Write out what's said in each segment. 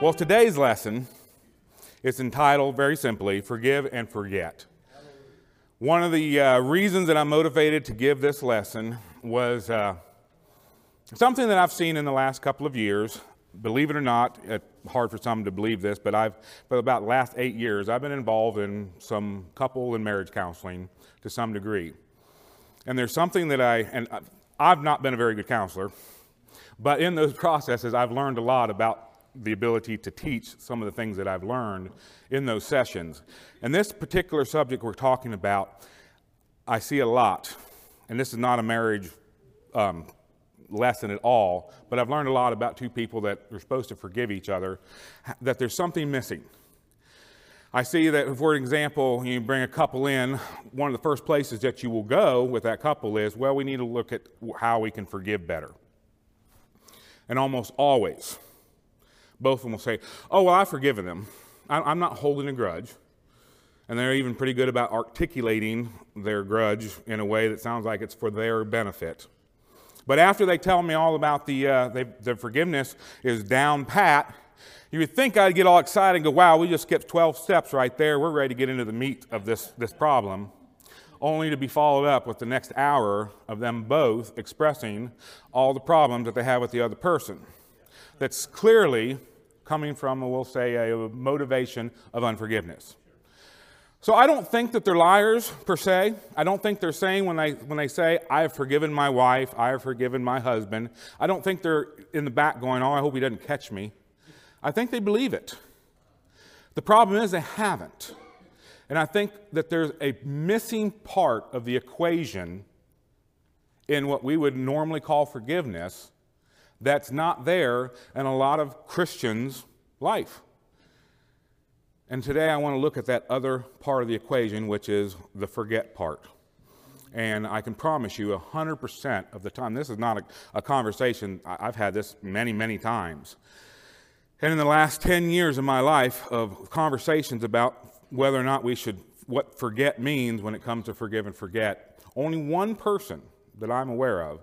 Well, today's lesson is entitled very simply Forgive and Forget. One of the uh, reasons that I'm motivated to give this lesson was uh, something that I've seen in the last couple of years. Believe it or not, it's hard for some to believe this, but I've, for about the last eight years, I've been involved in some couple and marriage counseling to some degree. And there's something that I, and I've not been a very good counselor, but in those processes, I've learned a lot about the ability to teach some of the things that I've learned in those sessions. And this particular subject we're talking about, I see a lot. And this is not a marriage um, lesson at all, but I've learned a lot about two people that are supposed to forgive each other, that there's something missing. I see that, for example, you bring a couple in, one of the first places that you will go with that couple is, well, we need to look at how we can forgive better. And almost always, both of them will say, Oh, well, I've forgiven them. I'm not holding a grudge. And they're even pretty good about articulating their grudge in a way that sounds like it's for their benefit. But after they tell me all about the, uh, they, the forgiveness is down pat, you would think I'd get all excited and go, wow, we just skipped 12 steps right there. We're ready to get into the meat of this, this problem, only to be followed up with the next hour of them both expressing all the problems that they have with the other person. That's clearly coming from, we'll say, a motivation of unforgiveness. So I don't think that they're liars per se. I don't think they're saying when they when they say I have forgiven my wife, I have forgiven my husband. I don't think they're in the back going, "Oh, I hope he doesn't catch me." I think they believe it. The problem is they haven't. And I think that there's a missing part of the equation in what we would normally call forgiveness that's not there in a lot of Christians' life. And today I want to look at that other part of the equation, which is the forget part. And I can promise you 100% of the time, this is not a, a, conversation, I've had this many, many times. And in the last 10 years of my life of conversations about whether or not we should, what forget means when it comes to forgive and forget, only one person that I'm aware of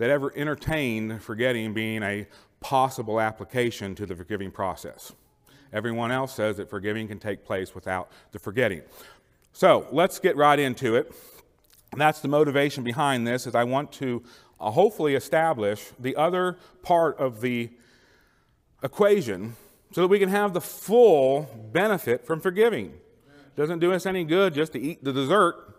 that ever entertained forgetting being a possible application to the forgiving process. Everyone else says that forgiving can take place without the forgetting. So let's get right into it. That's the motivation behind this is I want to uh, hopefully establish the other part of the equation so that we can have the full benefit from forgiving. Doesn't do us any good just to eat the dessert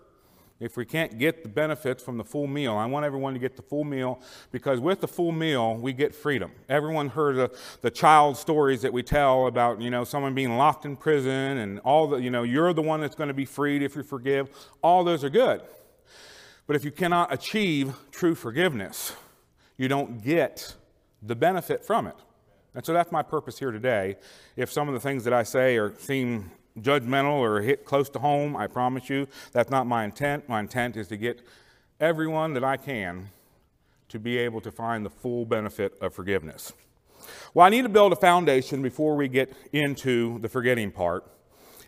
if we can't get the benefits from the full meal. I want everyone to get the full meal because with the full meal, we get freedom. Everyone heard the, the child stories that we tell about, you know, someone being locked in prison and all the, you know, you're the one that's going to be freed if you forgive. All those are good. But if you cannot achieve true forgiveness, you don't get the benefit from it. And so that's my purpose here today. If some of the things that I say are seem judgmental or hit close to home, I promise you. That's not my intent. My intent is to get everyone that I can to be able to find the full benefit of forgiveness. Well, I need to build a foundation before we get into the forgetting part.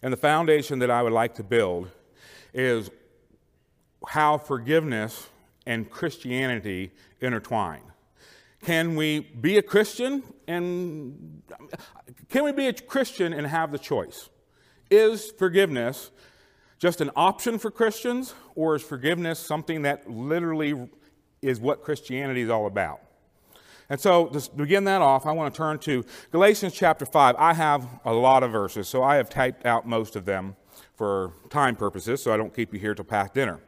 And the foundation that I would like to build is how forgiveness and Christianity intertwine. Can we be a Christian and can we be a Christian and have the choice? Is forgiveness just an option for Christians, or is forgiveness something that literally is what Christianity is all about? And so, to begin that off, I want to turn to Galatians chapter 5. I have a lot of verses, so I have typed out most of them for time purposes, so I don't keep you here till past dinner.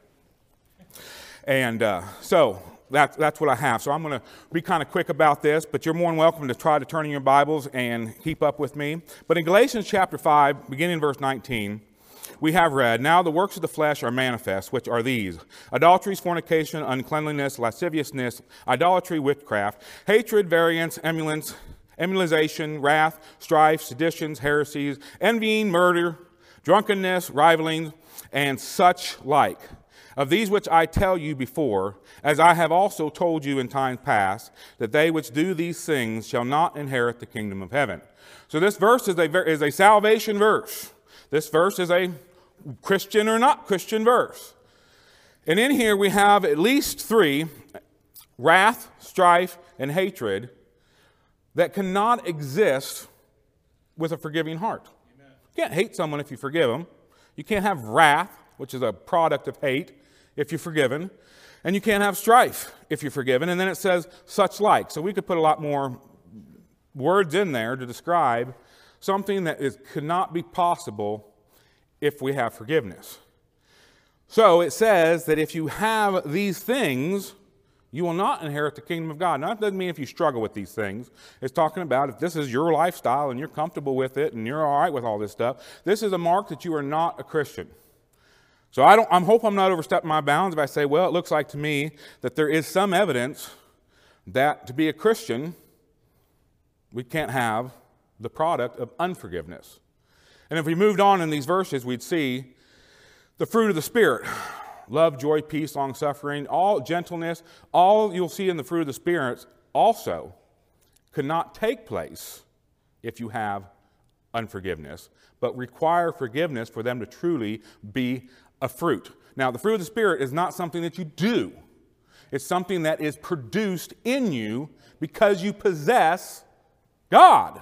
And uh, so, that, that's what I have. So I'm going to be kind of quick about this, but you're more than welcome to try to turn in your Bibles and keep up with me. But in Galatians chapter 5, beginning verse 19, we have read, Now the works of the flesh are manifest, which are these adulteries, fornication, uncleanliness, lasciviousness, idolatry, witchcraft, hatred, variance, emulance, emulation, wrath, strife, seditions, heresies, envying, murder, drunkenness, rivalings, and such like of these which I tell you before, as I have also told you in times past, that they which do these things shall not inherit the kingdom of heaven. So this verse is a, is a salvation verse. This verse is a Christian or not Christian verse. And in here we have at least three wrath, strife, and hatred that cannot exist with a forgiving heart. Amen. You can't hate someone if you forgive them. You can't have wrath, which is a product of hate, if you're forgiven. And you can't have strife if you're forgiven. And then it says such like. So we could put a lot more words in there to describe something that is, could not be possible if we have forgiveness. So it says that if you have these things, you will not inherit the kingdom of God. Now, that doesn't mean if you struggle with these things. It's talking about if this is your lifestyle and you're comfortable with it and you're all right with all this stuff, this is a mark that you are not a Christian. So I don't, I hope I'm not overstepping my bounds if I say, well, it looks like to me that there is some evidence that to be a Christian, we can't have the product of unforgiveness. And if we moved on in these verses, we'd see the fruit of the Spirit love, joy, peace, long suffering, all gentleness, all you'll see in the fruit of the Spirit also could not take place if you have unforgiveness, but require forgiveness for them to truly be a fruit. Now, the fruit of the Spirit is not something that you do, it's something that is produced in you because you possess God.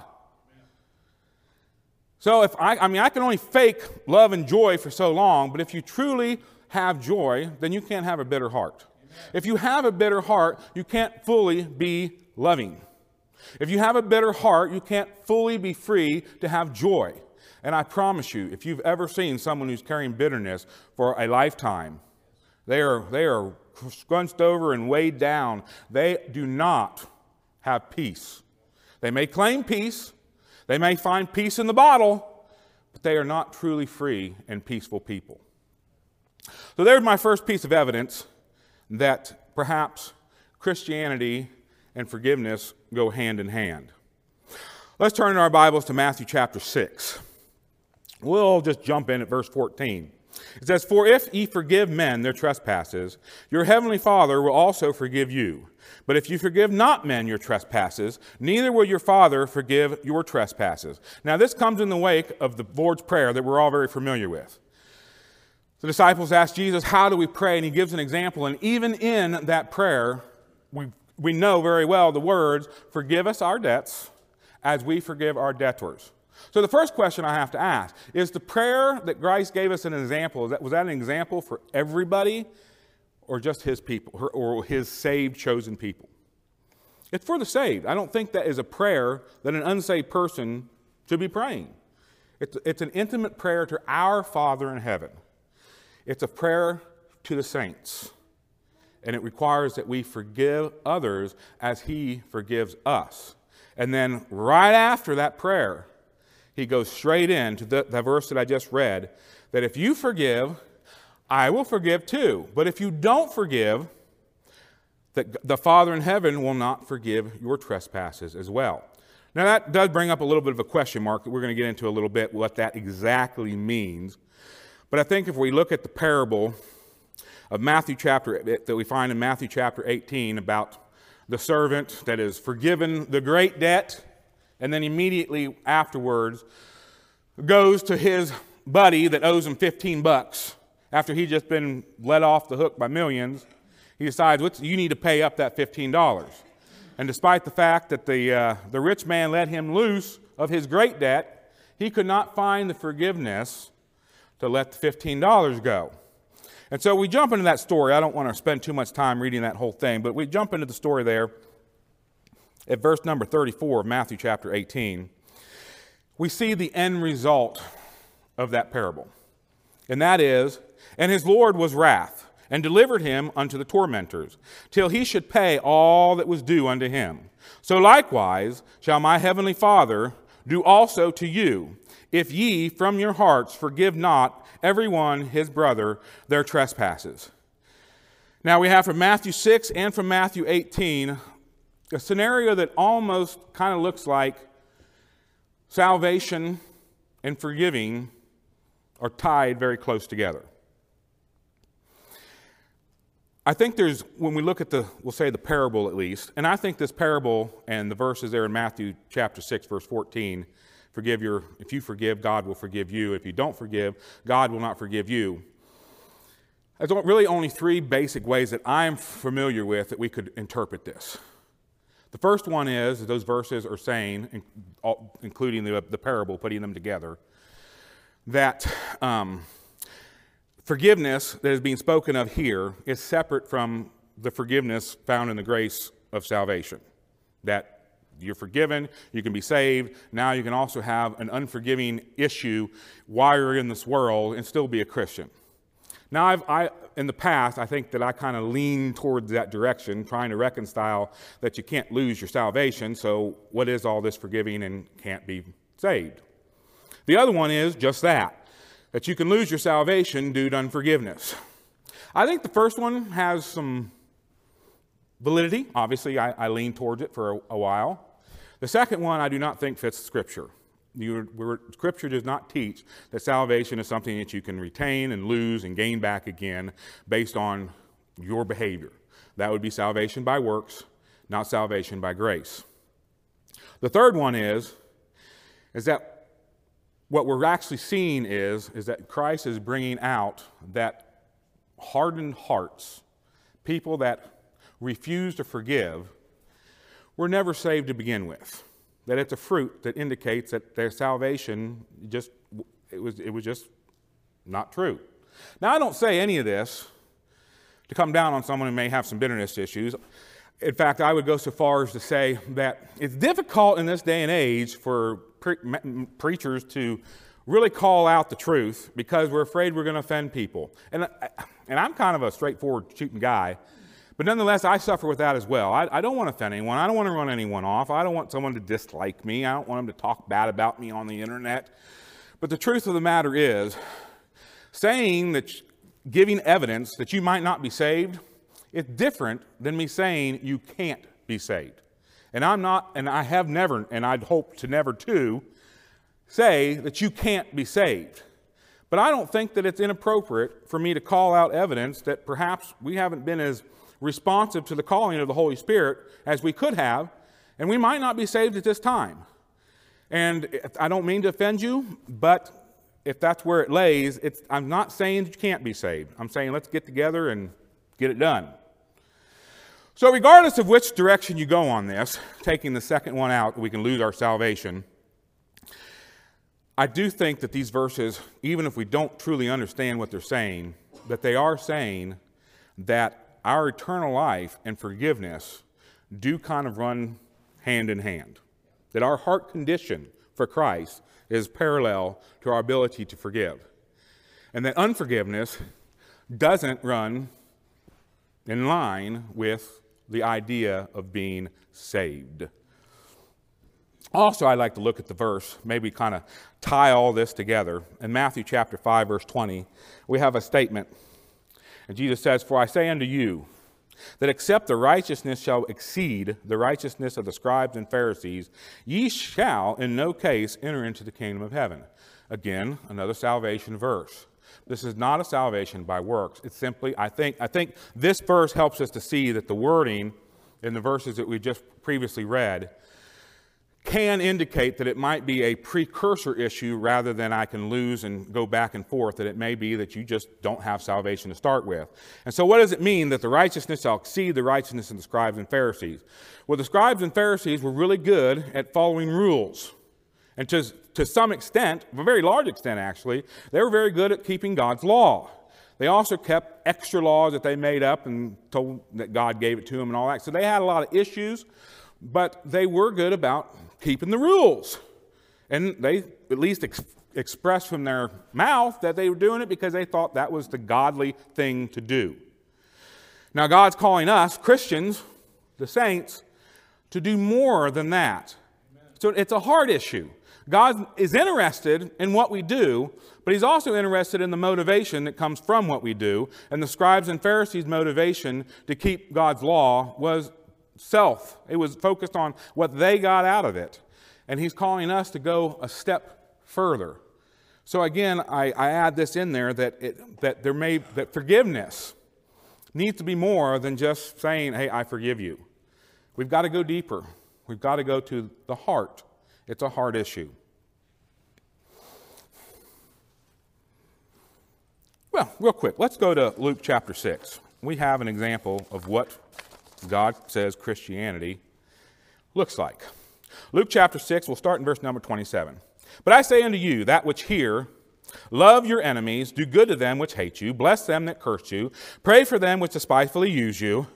So, if I, I mean, I can only fake love and joy for so long, but if you truly have joy, then you can't have a bitter heart. If you have a bitter heart, you can't fully be loving. If you have a bitter heart, you can't fully be free to have joy. And I promise you, if you've ever seen someone who's carrying bitterness for a lifetime, they are, they are scrunched over and weighed down. They do not have peace. They may claim peace, they may find peace in the bottle, but they are not truly free and peaceful people. So there's my first piece of evidence that perhaps Christianity and forgiveness go hand in hand. Let's turn in our Bibles to Matthew chapter 6. We'll just jump in at verse 14. It says, For if ye forgive men their trespasses, your heavenly Father will also forgive you. But if you forgive not men your trespasses, neither will your Father forgive your trespasses. Now, this comes in the wake of the Lord's Prayer that we're all very familiar with. The disciples ask Jesus, How do we pray? And he gives an example. And even in that prayer, we, we know very well the words, Forgive us our debts as we forgive our debtors. So the first question I have to ask is the prayer that Christ gave us an example, was that an example for everybody or just his people or his saved, chosen people? It's for the saved. I don't think that is a prayer that an unsaved person should be praying. It's, it's an intimate prayer to our Father in heaven. It's a prayer to the saints. And it requires that we forgive others as he forgives us. And then right after that prayer, he goes straight into the, the verse that I just read that if you forgive, I will forgive too. But if you don't forgive, that the Father in heaven will not forgive your trespasses as well. Now, that does bring up a little bit of a question mark that we're going to get into a little bit what that exactly means. But I think if we look at the parable of Matthew chapter, that we find in Matthew chapter 18 about the servant that is forgiven the great debt and then immediately afterwards goes to his buddy that owes him 15 bucks after he's just been let off the hook by millions. He decides, you need to pay up that $15. And despite the fact that the, uh, the rich man let him loose of his great debt, he could not find the forgiveness to let the $15 go. And so we jump into that story. I don't want to spend too much time reading that whole thing, but we jump into the story there at verse number 34 of Matthew chapter 18, we see the end result of that parable. And that is, and his Lord was wrath, and delivered him unto the tormentors, till he should pay all that was due unto him. So likewise shall my heavenly Father do also to you, if ye from your hearts forgive not every one his brother their trespasses. Now we have from Matthew 6 and from Matthew 18 a scenario that almost kind of looks like salvation and forgiving are tied very close together. I think there's, when we look at the, we'll say the parable at least, and I think this parable and the verses there in Matthew chapter 6, verse 14, forgive your, if you forgive, God will forgive you. If you don't forgive, God will not forgive you. There's really only three basic ways that I'm familiar with that we could interpret this. The first one is that those verses are saying, including the, the parable, putting them together, that um, forgiveness that is being spoken of here is separate from the forgiveness found in the grace of salvation. That you're forgiven, you can be saved. Now you can also have an unforgiving issue while you're in this world and still be a Christian. Now, I've, I, in the past, I think that I kind of lean towards that direction, trying to reconcile that you can't lose your salvation. So, what is all this forgiving and can't be saved? The other one is just that, that you can lose your salvation due to unforgiveness. I think the first one has some validity. Obviously, I, I lean towards it for a, a, while. The second one I do not think fits Scripture. You, scripture does not teach that salvation is something that you can retain and lose and gain back again based on your behavior. That would be salvation by works, not salvation by grace. The third one is, is that what we're actually seeing is, is that Christ is bringing out that hardened hearts, people that refuse to forgive, were never saved to begin with. That it's a fruit that indicates that their salvation just it was it was just not true. Now I don't say any of this to come down on someone who may have some bitterness issues. In fact, I would go so far as to say that it's difficult in this day and age for pre- preachers to really call out the truth because we're afraid we're going to offend people. And, and I'm kind of a straightforward shooting guy. But nonetheless, I suffer with that as well. I, I, don't want to offend anyone. I don't want to run anyone off. I don't want someone to dislike me. I don't want them to talk bad about me on the internet. But the truth of the matter is, saying that giving evidence that you might not be saved is different than me saying you can't be saved. And I'm not, and I have never, and I'd hope to never too, say that you can't be saved. But I don't think that it's inappropriate for me to call out evidence that perhaps we haven't been as responsive to the calling of the Holy Spirit as we could have, and we might not be saved at this time. And I don't mean to offend you, but if that's where it lays, I'm not saying that you can't be saved. I'm saying let's get together and get it done. So, regardless of which direction you go on this, taking the second one out, we can lose our salvation. I do think that these verses, even if we don't truly understand what they're saying, that they are saying that our eternal life and forgiveness do kind of run hand in hand. That our heart condition for Christ is parallel to our ability to forgive. And that unforgiveness doesn't run in line with the idea of being saved. Also, I'd like to look at the verse, maybe kind of tie all this together. In Matthew chapter 5, verse 20, we have a statement and Jesus says, For I say unto you, that except the righteousness shall exceed the righteousness of the scribes and Pharisees, ye shall in no case enter into the kingdom of heaven. Again, another salvation verse. This is not a salvation by works. It's simply, I think, I think this verse helps us to see that the wording in the verses that we just previously read can indicate that it might be a precursor issue rather than I can lose and go back and forth, that it may be that you just don't have salvation to start with. And so, what does it mean that the righteousness shall exceed the righteousness of the scribes and Pharisees? Well, the scribes and Pharisees were really good at following rules. And to, to some extent, a very large extent actually, they were very good at keeping God's law. They also kept extra laws that they made up and told that God gave it to them and all that. So they had a lot of issues, but they were good about keeping the rules. And they at least ex- expressed from their mouth that they were doing it because they thought that was the godly thing to do. Now, God's calling us, Christians, the saints, to do more than that. So it's a hard issue. God is interested in what we do, but He's also interested in the motivation that comes from what we do. And the scribes and Pharisees' motivation to keep God's law was self. It was focused on what they got out of it. And he's calling us to go a step further. So again, I, I add this in there that, it, that there may that forgiveness needs to be more than just saying, hey, I forgive you. We've got to go deeper. We've got to go to the heart. It's a heart issue. Well, real quick, let's go to Luke chapter 6. We have an example of what God says Christianity looks like. Luke chapter 6, we'll start in verse number 27. But I say unto you, that which hear, love your enemies, do good to them which hate you, bless them that curse you, pray for them which despitefully use you.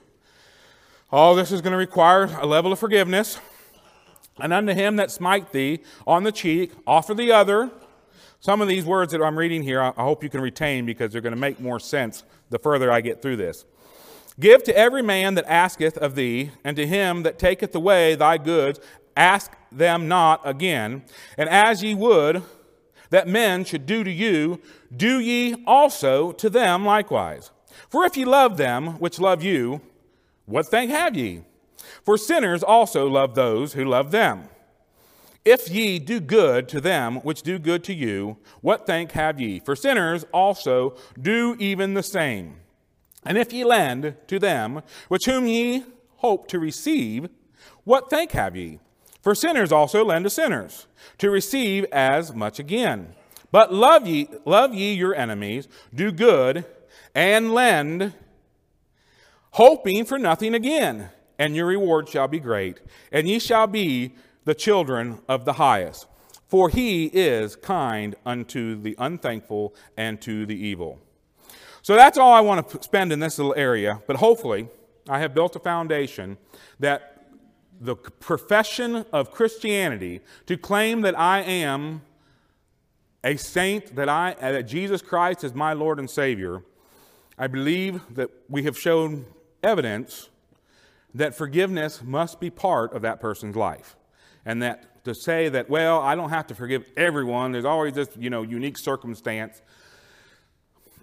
All this is going to require a level of forgiveness. And unto him that smite thee on the cheek, offer the other. Some of these words that I'm reading here, I hope you can retain because they're going to make more sense the further I get through this. Give to every man that asketh of thee, and to him that taketh away thy goods, ask them not again. And as ye would that men should do to you, do ye also to them likewise. For if ye love them which love you, what thank have ye? For sinners also love those who love them. If ye do good to them which do good to you, what thank have ye? For sinners also do even the same. And if ye lend to them which whom ye hope to receive, what thank have ye? For sinners also lend to sinners, to receive as much again. But love ye, love ye your enemies, do good, and lend, hoping for nothing again, and your reward shall be great, and ye shall be the children of the highest. For he is kind unto the unthankful and to the evil. So that's all I want to spend in this little area, but hopefully I have built a foundation that the profession of Christianity to claim that I am a saint, that I that Jesus Christ is my Lord and Savior, I believe that we have shown evidence that forgiveness must be part of that person's life. And that to say that, well, I don't have to forgive everyone, there's always this, you know, unique circumstance.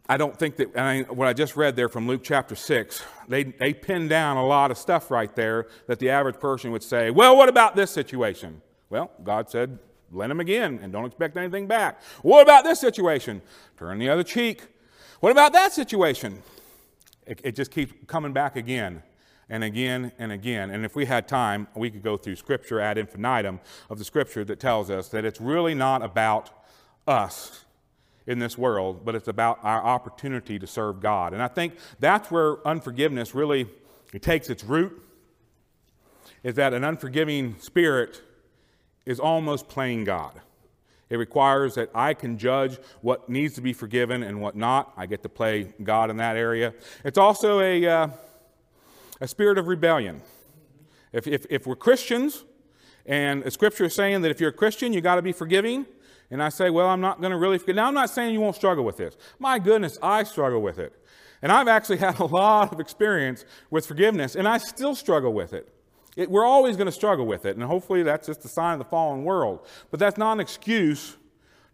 I don't think that, I, what I just read there from Luke chapter 6, they, they pin down a lot of stuff right there that the average person would say, well, what about this situation? Well, God said, lend them again and don't expect anything back. What about this situation? Turn the other cheek. What about that situation? It, it just keeps coming back again and again and again. And if we had time, we could go through scripture ad infinitum of the scripture that tells us that it's really not about us in this world, but it's about our opportunity to serve God. And I think that's where unforgiveness really it takes its root, is that an unforgiving spirit is almost playing God. It requires that I can judge what needs to be forgiven and what not. I get to play God in that area. It's also a, uh, a spirit of rebellion. If, if, if we're Christians, and the scripture is saying that if you're a Christian, you got to be forgiving, and I say, well, I'm not going to really forgive. Now, I'm not saying you won't struggle with this. My goodness, I struggle with it. And I've actually had a lot of experience with forgiveness, and I still struggle with it. it we're always going to struggle with it, and hopefully that's just a sign of the fallen world. But that's not an excuse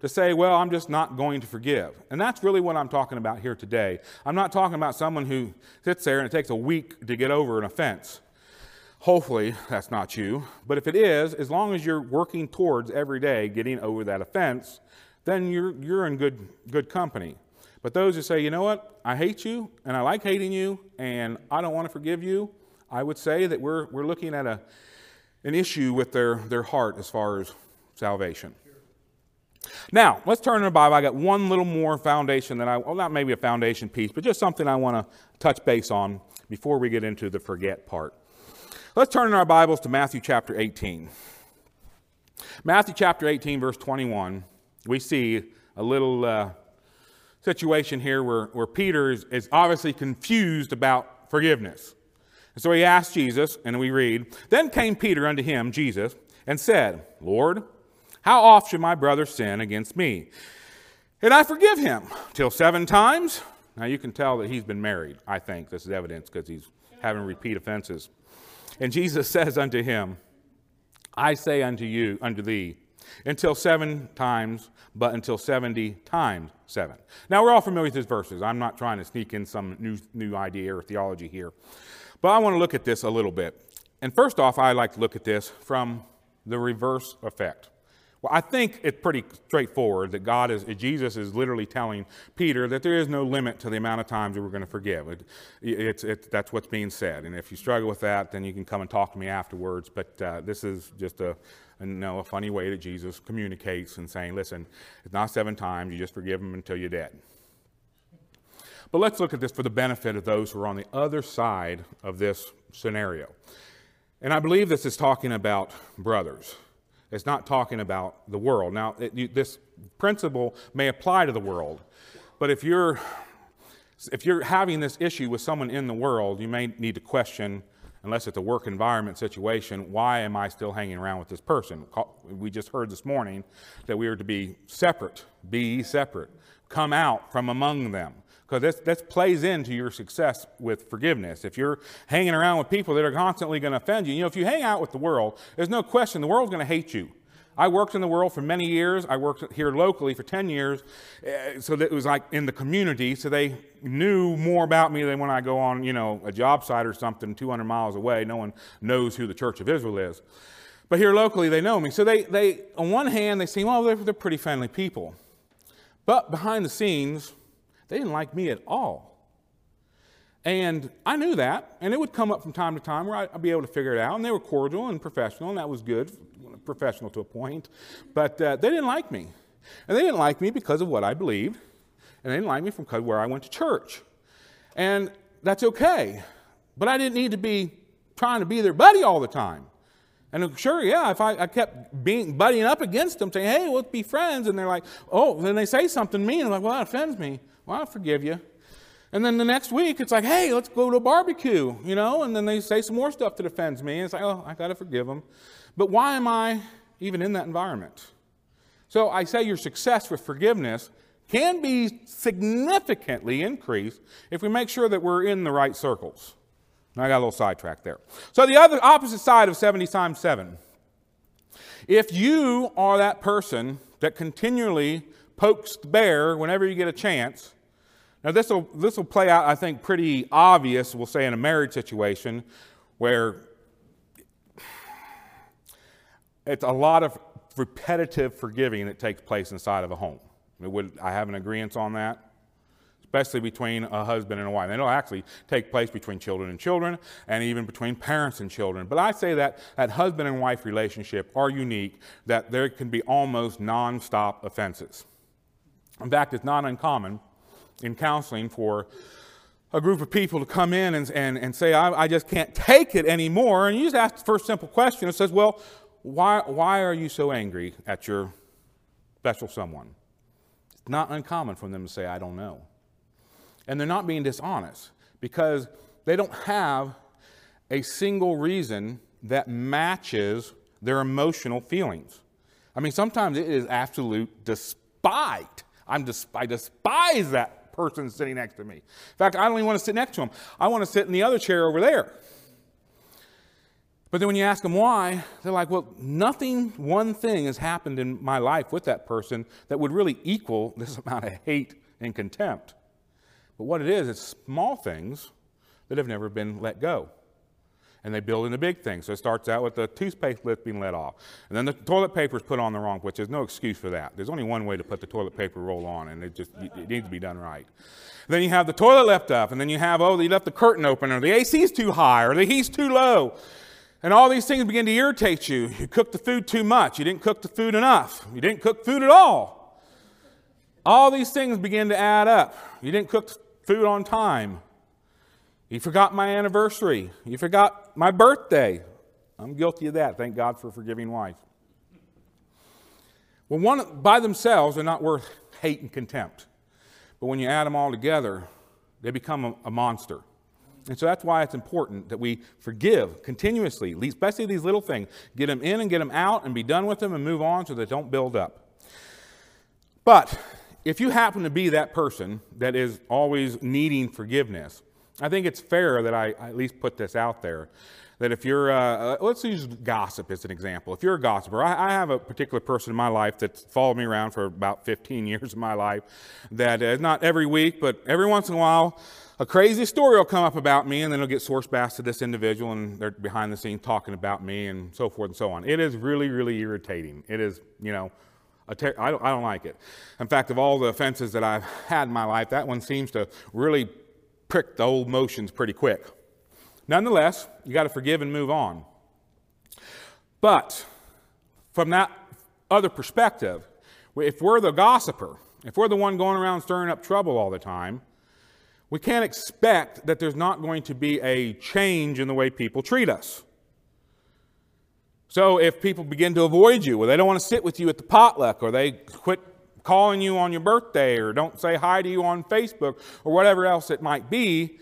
to say, well, I'm just not going to forgive. And that's really what I'm talking about here today. I'm not talking about someone who sits there and it takes a week to get over an offense. Hopefully, that's not you. But if it is, as long as you're working towards every day getting over that offense, then you're, you're in good, good company. But those who say, you know what, I hate you and I like hating you and I don't want to forgive you, I would say that we're, we're looking at a, an issue with their, their heart as far as salvation. Now, let's turn to the Bible. I got one little more foundation that I, well, not maybe a foundation piece, but just something I want to touch base on before we get into the forget part. Let's turn in our Bibles to Matthew chapter 18. Matthew chapter 18, verse 21, we see a little uh, situation here where, where Peter is, is obviously confused about forgiveness. And so he asked Jesus, and we read Then came Peter unto him, Jesus, and said, Lord, how oft should my brother sin against me? And I forgive him till seven times. Now you can tell that he's been married, I think. This is evidence because he's having repeat offenses. And Jesus says unto him, I say unto you, unto thee, until seven times, but until 70 times seven. Now, we're all familiar with these verses. I'm not trying to sneak in some new, new idea or theology here. But I want to look at this a little bit. And first off, I like to look at this from the reverse effect. Well, I think it's pretty straightforward that God is, Jesus is literally telling Peter that there is no limit to the amount of times that we're going to forgive. It, it's, it's, that's what's being said. And if you struggle with that, then you can come and talk to me afterwards. But uh, this is just a, a, you know, a funny way that Jesus communicates and saying, listen, it's not seven times, you just forgive them until you're dead. But let's look at this for the benefit of those who are on the other side of this scenario. And I believe this is talking about brothers. It's not talking about the world. Now, it, you, this principle may apply to the world, but if you're if you're having this issue with someone in the world, you may need to question, unless it's a work environment situation, why am I still hanging around with this person? We just heard this morning that we are to be separate, be separate, come out from among them. Because this, this plays into your success with forgiveness. If you're hanging around with people that are constantly going to offend you, you know, if you hang out with the world, there's no question the world's going to hate you. I worked in the world for many years. I worked here locally for 10 years. Uh, so that it was like in the community. So they knew more about me than when I go on, you know, a job site or something 200 miles away. No one knows who the Church of Israel is. But here locally, they know me. So they, they on one hand, they seem, well, they're, they're pretty friendly people. But behind the scenes, they didn't like me at all. And I knew that, and it would come up from time to time where I'd be able to figure it out. And they were cordial and professional, and that was good professional to a point, but uh, they didn't like me. And they didn't like me because of what I believed, and they didn't like me from where I went to church. And that's okay, but I didn't need to be trying to be their buddy all the time. And sure, yeah, if I, I kept being buddying up against them, saying, hey, let's be friends, and they're like, oh, then they say something mean, I'm like, well, that offends me. Well, I'll forgive you. And then the next week, it's like, hey, let's go to a barbecue, you know? And then they say some more stuff that offends me. And it's like, oh, I got to forgive them. But why am I even in that environment? So I say your success with forgiveness can be significantly increased if we make sure that we're in the right circles. Now I got a little sidetracked there. So the other opposite side of 70 times 7. If you are that person that continually pokes the bear whenever you get a chance, now this will this will play out, I think, pretty obvious, we'll say in a marriage situation where it's a lot of repetitive forgiving that takes place inside of a home. Would I have an agreement on that? Especially between a husband and a wife. And it'll actually take place between children and children and even between parents and children. But I say that that husband and wife relationship are unique, that there can be almost non-stop offenses. In fact, it's not uncommon in counseling for a group of people to come in and, and, and say, I, I just can't take it anymore. And you just ask the first simple question. It says, Well, why, why are you so angry at your special someone? It's not uncommon for them to say, I don't know. And they're not being dishonest because they don't have a single reason that matches their emotional feelings. I mean, sometimes it is absolute despite. I'm I despise that person sitting next to me. In fact, I don't even want to sit next to him. I want to sit in the other chair over there. But then when you ask them why, they're like, well, nothing, one thing has happened in my life with that person that would really equal this amount of hate and contempt. But what it is, it's small things that have never been let go. And they build in the big things. So it starts out with the toothpaste lid being let off. And then the toilet paper is put on the wrong, which there's no excuse for that. There's only one way to put the toilet paper roll on, and it just it needs to be done right. Then you have the toilet left up, and then you have, oh, you left the curtain open, or the AC's too high, or the heat's too low. And all these things begin to irritate you. You cooked the food too much. You didn't cook the food enough. You didn't cook food at all. All these things begin to add up. You didn't cook food on time. You forgot my anniversary. You forgot my birthday. I'm guilty of that. Thank God for a forgiving wife. Well, one by themselves, they're not worth hate and contempt. But when you add them all together, they become a, a monster. And so that's why it's important that we forgive continuously, especially these little things. Get them in and get them out and be done with them and move on so they don't build up. But if you happen to be that person that is always needing forgiveness, I think it's fair that I at least put this out there. That if you're, uh, uh let's use gossip as an example. If you're a gossiper, I, I, have a particular person in my life that's followed me around for about 15 years of my life that is not every week, but every once in a while, a crazy story will come up about me, and then it'll get source back to this individual, and they're behind the scenes talking about me, and so forth and so on. It is really, really irritating. It is, you know, ter- I, don't, I don't like it. In fact, of all the offenses that I've had in my life, that one seems to really prick the old motions pretty quick. Nonetheless, you got to forgive and move on. But from that other perspective, if we're the gossiper, if we're the one going around stirring up trouble all the time, we can't expect that there's not going to be a change in the way people treat us. So if people begin to avoid you, or they don't want to sit with you at the potluck, or they quit calling you on your birthday, or don't say hi to you on Facebook, or whatever else it might be,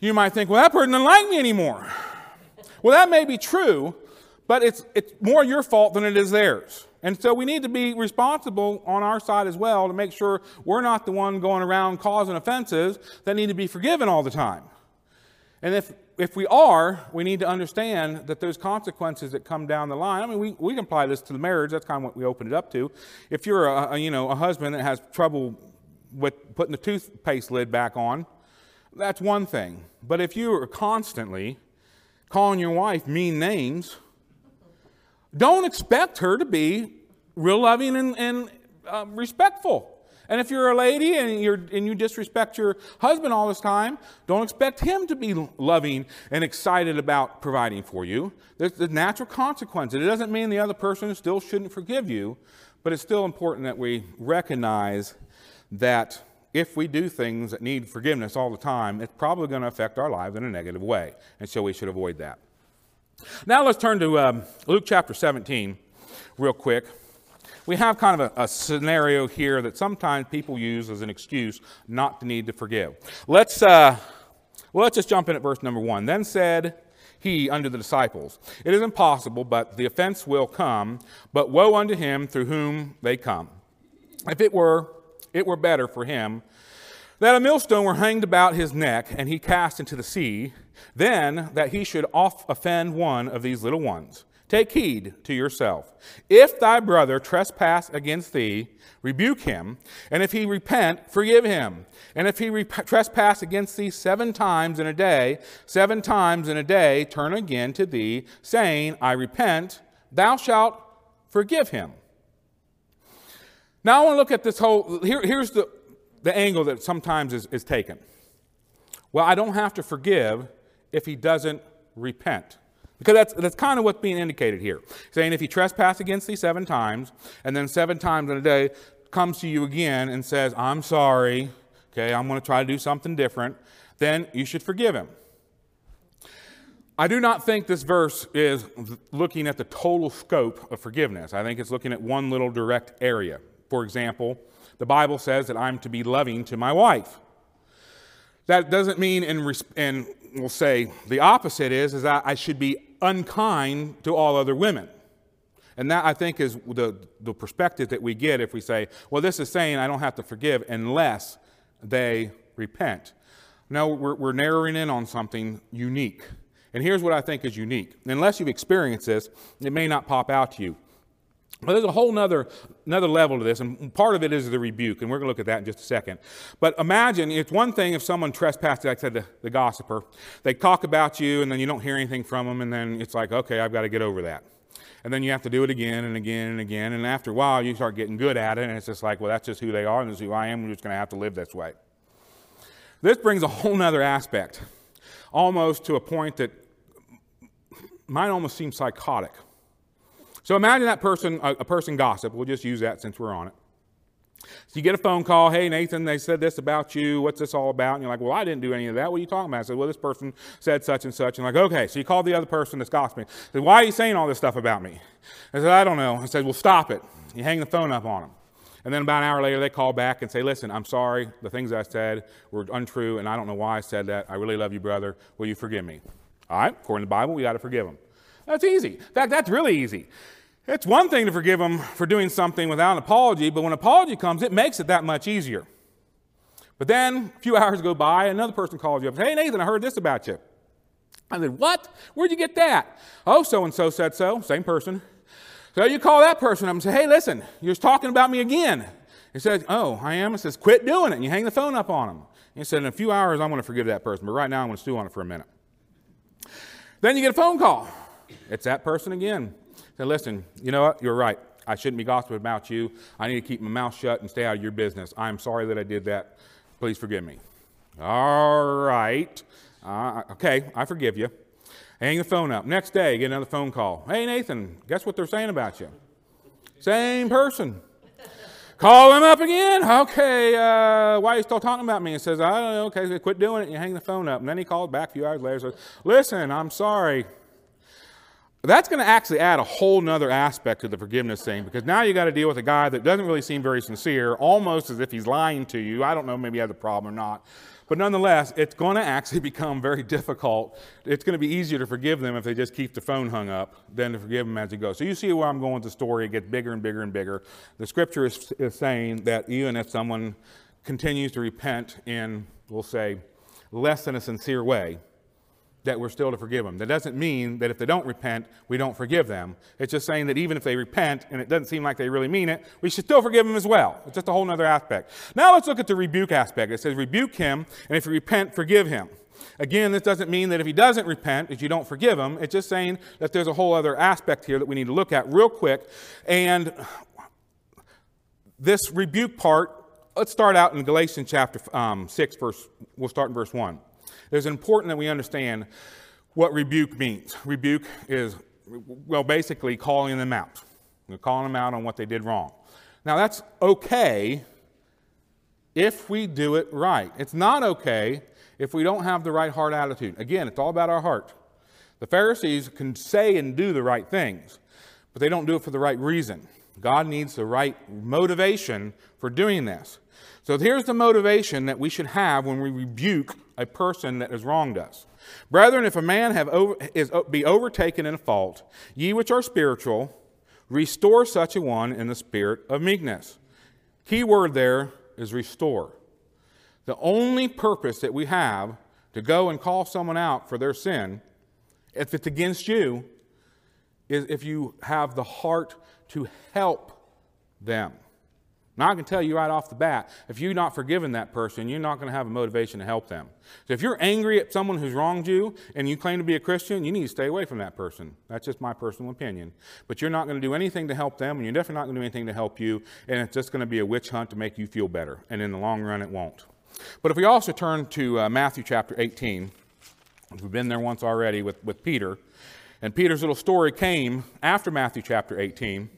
you might think, well, that person doesn't like me anymore. Well, that may be true, but it's, it's more your fault than it is theirs. And so we need to be responsible on our side as well to make sure we're not the one going around causing offenses that need to be forgiven all the time. And if if we are, we need to understand that there's consequences that come down the line. I mean, we, we can apply this to the marriage. That's kind of what we opened it up to. If you're a, a, you know, a husband that has trouble with putting the toothpaste lid back on, that's one thing. But if you are constantly calling your wife mean names, don't expect her to be real loving and, and uh, respectful. And if you're a lady and, you're, and you disrespect your husband all this time, don't expect him to be loving and excited about providing for you. There's the natural consequence. It doesn't mean the other person still shouldn't forgive you, but it's still important that we recognize that if we do things that need forgiveness all the time, it's probably going to affect our lives in a negative way. And so we should avoid that. Now let's turn to um, Luke chapter 17 real quick we have kind of a, a, scenario here that sometimes people use as an excuse not to need to forgive. Let's, uh, well, let's just jump in at verse number one. Then said he unto the disciples, It is impossible, but the offense will come, but woe unto him through whom they come. If it were, it were better for him that a millstone were hanged about his neck and he cast into the sea, than that he should off offend one of these little ones. Take heed to yourself. If thy brother trespass against thee, rebuke him, and if he repent, forgive him. And if he rep- trespass against thee seven times in a day, seven times in a day turn again to thee, saying, I repent, thou shalt forgive him. Now I want to look at this whole, here, here's the, the angle that sometimes is, is taken. Well, I don't have to forgive if he doesn't repent. Because that's, that's kind of what's being indicated here. Saying if he trespass against thee seven times, and then seven times in a day comes to you again and says, I'm sorry, okay, I'm going to try to do something different, then you should forgive him. I do not think this verse is looking at the total scope of forgiveness. I think it's looking at one little direct area. For example, the Bible says that I'm to be loving to my wife. That doesn't mean in, in we'll say the opposite is, is that I should be unkind to all other women. And that, I think, is the, the perspective that we get if we say, well, this is saying I don't have to forgive unless they repent. No, we're, we're narrowing in on something unique. And here's what I think is unique. Unless you've experienced this, it may not pop out to you. But there's a whole nother, another level to this, and part of it is the rebuke, and we're going to look at that in just a second. But imagine, it's one thing if someone trespasses, like I said, the, the gossiper. They talk about you, and then you don't hear anything from them, and then it's like, okay, I've got to get over that. And then you have to do it again and again and again, and after a while, you start getting good at it, and it's just like, well, that's just who they are, and this is who I am, we're just going to have to live this way. This brings a whole nother aspect, almost to a point that might almost seem psychotic. So imagine that person, a, a person gossip. We'll just use that since we're on it. So you get a phone call, hey, Nathan, they said this about you. What's this all about? And you're like, well, I didn't do any of that. What are you talking about? I said, well, this person said such and such. And like, okay. So you call the other person that's gossiping. I said, why are you saying all this stuff about me? I said, I don't know. I said, well, stop it. You hang the phone up on them. And then about an hour later, they call back and say, listen, I'm sorry. The things I said were untrue, and I don't know why I said that. I really love you, brother. Will you forgive me? All right. According to the Bible, we got to forgive them. That's easy. In fact, that's really easy. It's one thing to forgive them for doing something without an apology, but when apology comes, it makes it that much easier. But then a few hours go by, another person calls you up. Hey, Nathan, I heard this about you. I said, What? Where'd you get that? Oh, so and so said so. Same person. So you call that person up and say, Hey, listen, you're talking about me again. He says, Oh, I am. He says, Quit doing it. And you hang the phone up on him. He said, In a few hours, I'm going to forgive that person, but right now, I'm going to stew on it for a minute. Then you get a phone call. It's that person again said, listen, you know what? You're right. I shouldn't be gossiping about you. I need to keep my mouth shut and stay out of your business. I'm sorry that I did that. Please forgive me. All right. Uh, okay, I forgive you. Hang the phone up. Next day, get another phone call. Hey, Nathan, guess what they're saying about you? Same person. Call him up again. Okay, uh, why are you still talking about me? He says, I don't know. Okay, quit doing it. You hang the phone up. And then he called back a few hours later and says, Listen, I'm sorry. That's going to actually add a whole nother aspect to the forgiveness thing because now you got to deal with a guy that doesn't really seem very sincere, almost as if he's lying to you. I don't know, maybe he has a problem or not. But nonetheless, it's going to actually become very difficult. It's going to be easier to forgive them if they just keep the phone hung up than to forgive them as you go. So you see where I'm going with the story. It gets bigger and bigger and bigger. The scripture is, is saying that even if someone continues to repent in, we'll say, less than a sincere way, that we're still to forgive them. That doesn't mean that if they don't repent, we don't forgive them. It's just saying that even if they repent and it doesn't seem like they really mean it, we should still forgive them as well. It's just a whole other aspect. Now let's look at the rebuke aspect. It says, rebuke him, and if you repent, forgive him. Again, this doesn't mean that if he doesn't repent, that you don't forgive him. It's just saying that there's a whole other aspect here that we need to look at real quick. And this rebuke part, let's start out in Galatians chapter um, 6, verse, we'll start in verse 1. It's important that we understand what rebuke means. Rebuke is, well, basically calling them out. We're calling them out on what they did wrong. Now, that's okay if we do it right. It's not okay if we don't have the right heart attitude. Again, it's all about our heart. The Pharisees can say and do the right things, but they don't do it for the right reason. God needs the right motivation for doing this. So here's the motivation that we should have when we rebuke a person that has wronged us. Brethren, if a man have over, is, be overtaken in a fault, ye which are spiritual, restore such a one in the spirit of meekness. Key word there is restore. The only purpose that we have to go and call someone out for their sin, if it's against you, is if you have the heart to help them. Now, I can tell you right off the bat, if you're not forgiving that person, you're not going to have a motivation to help them. So if you're angry at someone who's wronged you and you claim to be a Christian, you need to stay away from that person. That's just my personal opinion. But you're not going to do anything to help them, and you're definitely not going to do anything to help you, and it's just going to be a witch hunt to make you feel better. And in the long run, it won't. But if we also turn to uh, Matthew chapter 18, we've been there once already with, with Peter, and Peter's little story came after Matthew chapter 18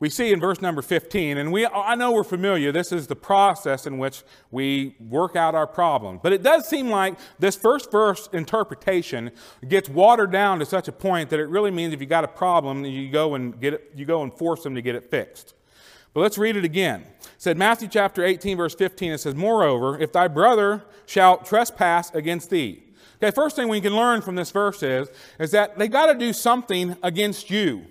we see in verse number 15, and we, I know we're familiar, this is the process in which we work out our problem. But it does seem like this first verse interpretation gets watered down to such a point that it really means if you got a problem, you go and get it, you go and force them to get it fixed. But let's read it again. It said Matthew chapter 18, verse 15, it says, Moreover, if thy brother shall trespass against thee. Okay, first thing we can learn from this verse is, is that they got to do something against you.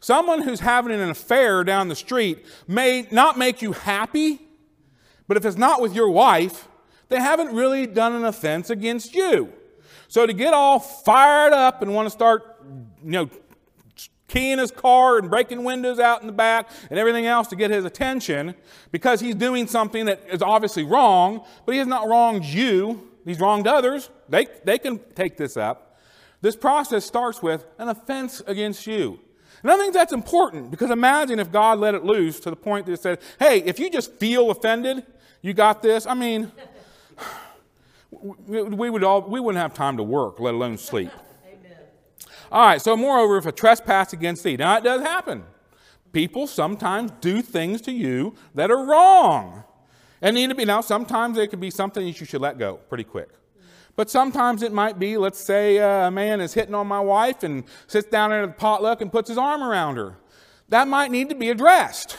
Someone who's having an affair down the street may not make you happy, but if it's not with your wife, they haven't really done an offense against you. So to get all fired up and want to start, you know, keying his car and breaking windows out in the back and everything else to get his attention because he's doing something that is obviously wrong, but he has not wronged you. He's wronged others. They, they can take this up. This process starts with an offense against you. And I think that's important because imagine if God let it loose to the point that it said, hey, if you just feel offended, you got this. I mean, we, would all, we wouldn't have time to work, let alone sleep. Amen. All right, so moreover, if a trespass against thee, now it does happen. People sometimes do things to you that are wrong. And need to be, now sometimes it could be something that you should let go pretty quick. But sometimes it might be, let's say uh, a man is hitting on my wife and sits down at a potluck and puts his arm around her. That might need to be addressed.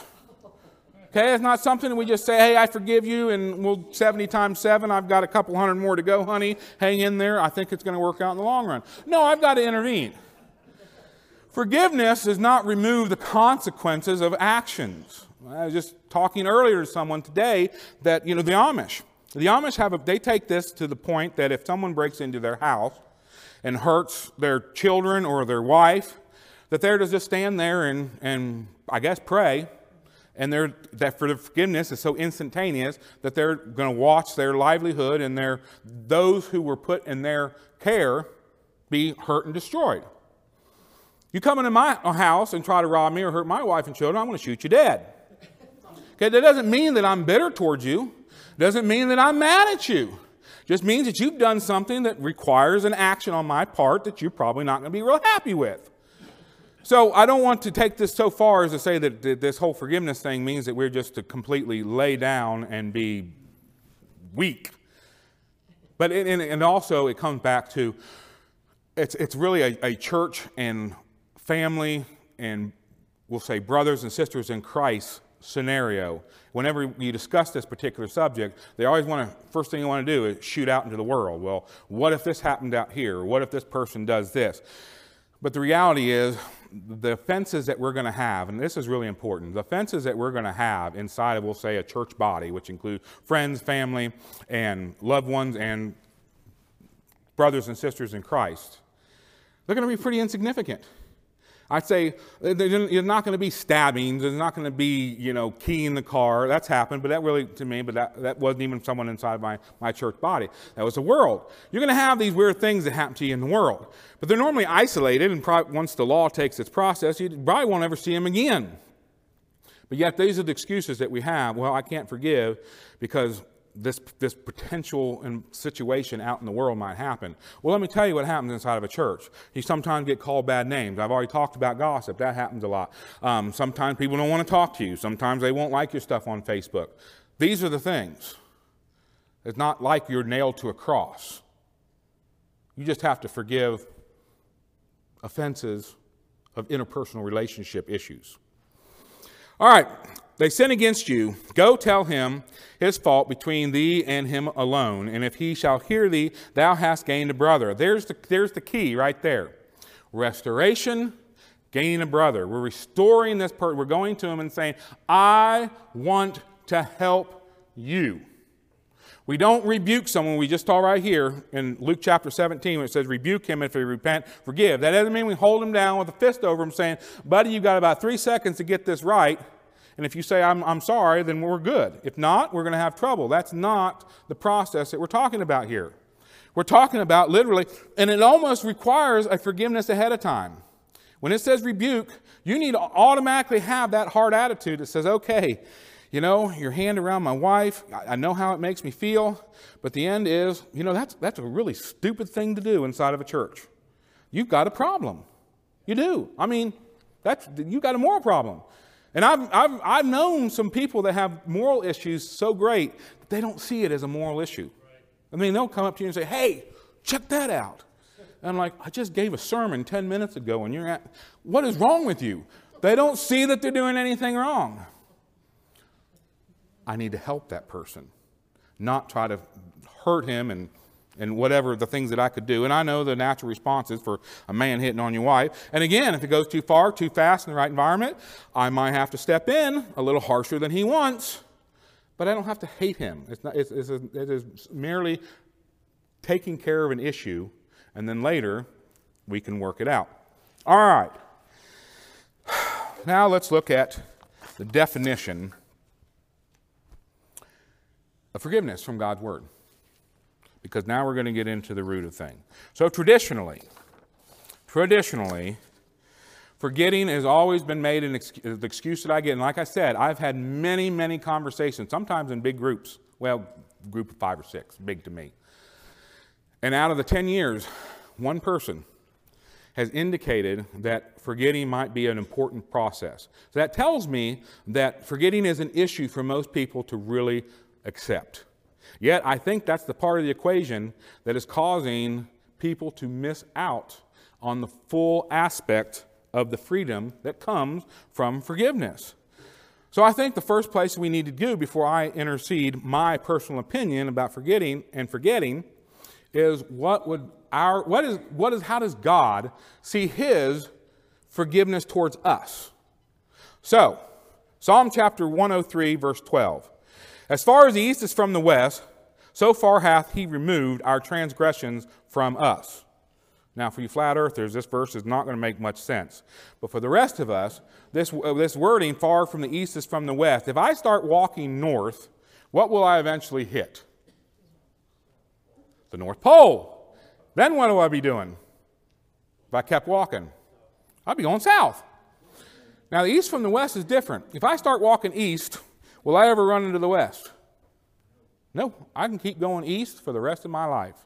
Okay, it's not something we just say, hey, I forgive you, and we'll 70 times 7, I've got a couple hundred more to go, honey. Hang in there. I think it's going to work out in the long run. No, I've got to intervene. Forgiveness does not remove the consequences of actions. I was just talking earlier to someone today that, you know, the Amish. The Amish have a, they take this to the point that if someone breaks into their house and hurts their children or their wife, that they're to just stand there and, and I guess pray. And they're, that for the forgiveness is so instantaneous that they're going to watch their livelihood and their, those who were put in their care be hurt and destroyed. You come into my house and try to rob me or hurt my wife and children, I'm going to shoot you dead. Okay, that doesn't mean that I'm bitter towards you. Doesn't mean that I'm mad at you. Just means that you've done something that requires an action on my part that you're probably not going to be real happy with. So I don't want to take this so far as to say that this whole forgiveness thing means that we're just to completely lay down and be weak. But it, and also it comes back to it's, it's really a, a church and family and we'll say brothers and sisters in Christ scenario, whenever you discuss this particular subject, they always want to, first thing you want to do is shoot out into the world. Well, what if this happened out here? What if this person does this? But the reality is, the offenses that we're going to have, and this is really important, the offenses that we're going to have inside of, we'll say, a church body, which include friends, family, and loved ones, and brothers and sisters in Christ, they're going to be pretty insignificant. I'd say uh, there's not going to be stabbings. There's not going to be, you know, keying the car. That's happened, but that really, to me, but that, that wasn't even someone inside my, my church body. That was the world. You're going to have these weird things that happen to you in the world. But they're normally isolated, and probably once the law takes its process, you probably won't ever see them again. But yet, these are the excuses that we have. Well, I can't forgive because this, this potential situation out in the world might happen. Well, let me tell you what happens inside of a church. You sometimes get called bad names. I've already talked about gossip. That happens a lot. Um, sometimes people don't want to talk to you. Sometimes they won't like your stuff on Facebook. These are the things. It's not like you're nailed to a cross. You just have to forgive offenses of interpersonal relationship issues. All right, they sin against you. Go tell him his fault between thee and him alone. And if he shall hear thee, thou hast gained a brother. There's the, there's the key right there. Restoration, gaining a brother. We're restoring this person. We're going to him and saying, I want to help you. We don't rebuke someone. We just saw right here in Luke chapter 17 where it says, rebuke him if he repent, forgive. That doesn't mean we hold him down with a fist over him saying, buddy, you've got about three seconds to get this right. And if you say, I'm, I'm sorry, then we're good. If not, we're going to have trouble. That's not the process that we're talking about here. We're talking about literally, and it almost requires a forgiveness ahead of time. When it says rebuke, you need to automatically have that hard attitude that says, okay, you know, your hand around my wife, I know how it makes me feel, but the end is, you know, that's, that's a really stupid thing to do inside of a church. You've got a problem. You do. I mean, that's, you've got a moral problem. And I've, I've, I've known some people that have moral issues so great that they don't see it as a moral issue. I mean, they'll come up to you and say, hey, check that out. And I'm like, I just gave a sermon 10 minutes ago and you're at, what is wrong with you? They don't see that they're doing anything wrong. I need to help that person, not try to hurt him and and whatever the things that I could do. And I know the natural responses for a man hitting on your wife. And again, if it goes too far, too fast in the right environment, I might have to step in a little harsher than he wants. But I don't have to hate him. It's, not, it's, it's a, it is merely taking care of an issue, and then later we can work it out. All right. Now let's look at the definition of forgiveness from God's Word because now we're going to get into the root of thing. So traditionally, traditionally, forgetting has always been made an excuse, the excuse that I get. And like I said, I've had many, many conversations, sometimes in big groups. Well, group of five or six, big to me. And out of the 10 years, one person has indicated that forgetting might be an important process. So that tells me that forgetting is an issue for most people to really accept. Yet, I think that's the part of the equation that is causing people to miss out on the full aspect of the freedom that comes from forgiveness. So, I think the first place we need to do before I intercede my personal opinion about forgetting and forgetting is what would our what is what is how does God see his forgiveness towards us? So, Psalm chapter 103 verse 12. As far as the east is from the west, so far hath he removed our transgressions from us. Now, for you flat earthers, this verse is not going to make much sense. But for the rest of us, this, uh, this wording, far from the east is from the west, if I start walking north, what will I eventually hit? The North Pole. Then what will I be doing? If I kept walking, I'd be going south. Now, the east from the west is different. If I start walking east, Will I ever run into the west? No, I can keep going east for the rest of my life.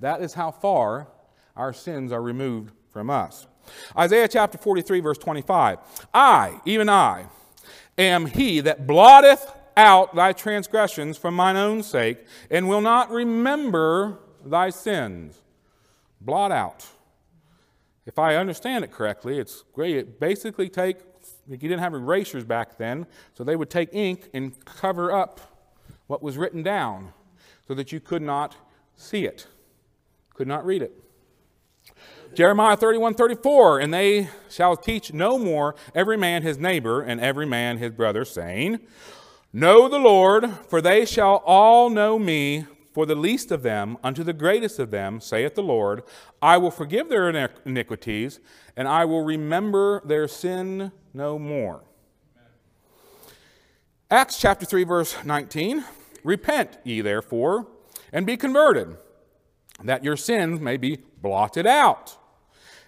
That is how far our sins are removed from us. Isaiah chapter 43, verse 25. I, even I, am he that blotteth out thy transgressions from mine own sake, and will not remember thy sins. Blot out. if I understand it correctly, it's great. Basically take you didn't have erasers back then, so they would take ink and cover up what was written down so that you could not see it, could not read it. Jeremiah 31 34, and they shall teach no more every man his neighbor and every man his brother, saying, Know the Lord, for they shall all know me, for the least of them unto the greatest of them, saith the Lord. I will forgive their iniquities, and I will remember their sin no more. Acts chapter 3, verse 19 Repent ye therefore, and be converted, that your sins may be blotted out.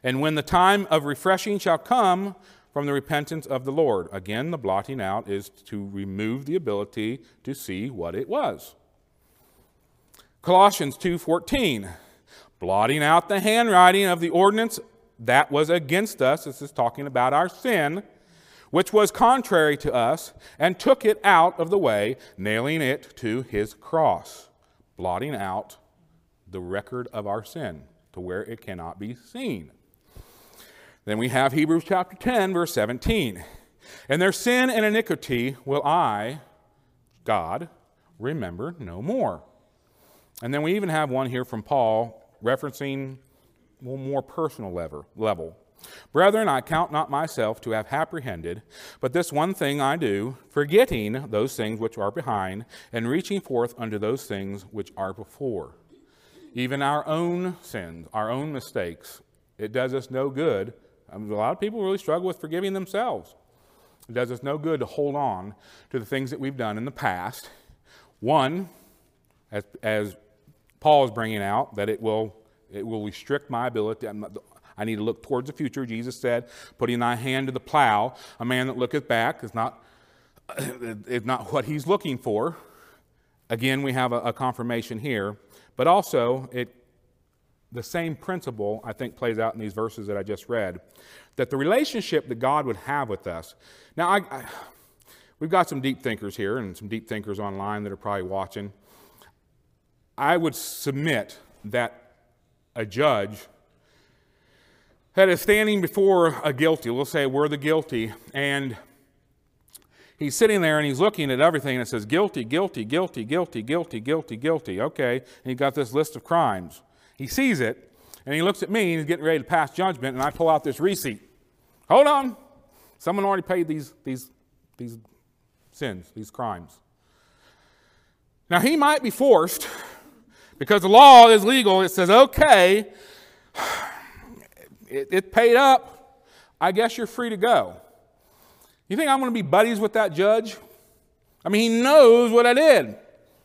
And when the time of refreshing shall come, from the repentance of the Lord. Again, the blotting out is to remove the ability to see what it was. Colossians 2:14 blotting out the handwriting of the ordinance that was against us this is talking about our sin which was contrary to us and took it out of the way nailing it to his cross blotting out the record of our sin to where it cannot be seen then we have Hebrews chapter 10, verse 17. And their sin and iniquity will I, God, remember no more. And then we even have one here from Paul referencing one more personal level. Brethren, I count not myself to have apprehended, but this one thing I do, forgetting those things which are behind, and reaching forth unto those things which are before. Even our own sins, our own mistakes, it does us no good I mean, a lot of people really struggle with forgiving themselves. It does us no good to hold on to the things that we've done in the past. One, as, as Paul is bringing out, that it will, it will restrict my ability. I need to look towards the future. Jesus said, putting thy hand to the plow, a man that looketh back is not, is not what he's looking for. Again, we have a, a confirmation here, but also it the same principle, I think, plays out in these verses that I just read. That the relationship that God would have with us. Now, I, I, we've got some deep thinkers here and some deep thinkers online that are probably watching. I would submit that a judge that is standing before a guilty, we'll say we're the guilty, and he's sitting there and he's looking at everything and it says guilty, guilty, guilty, guilty, guilty, guilty, guilty. Okay, and he got this list of crimes. He sees it, and he looks at me, and he's getting ready to pass judgment, and I pull out this receipt. Hold on. Someone already paid these, these, these sins, these crimes. Now, he might be forced, because the law is legal. It says, okay, it, it paid up. I guess you're free to go. You think I'm going to be buddies with that judge? I mean, he knows what I did.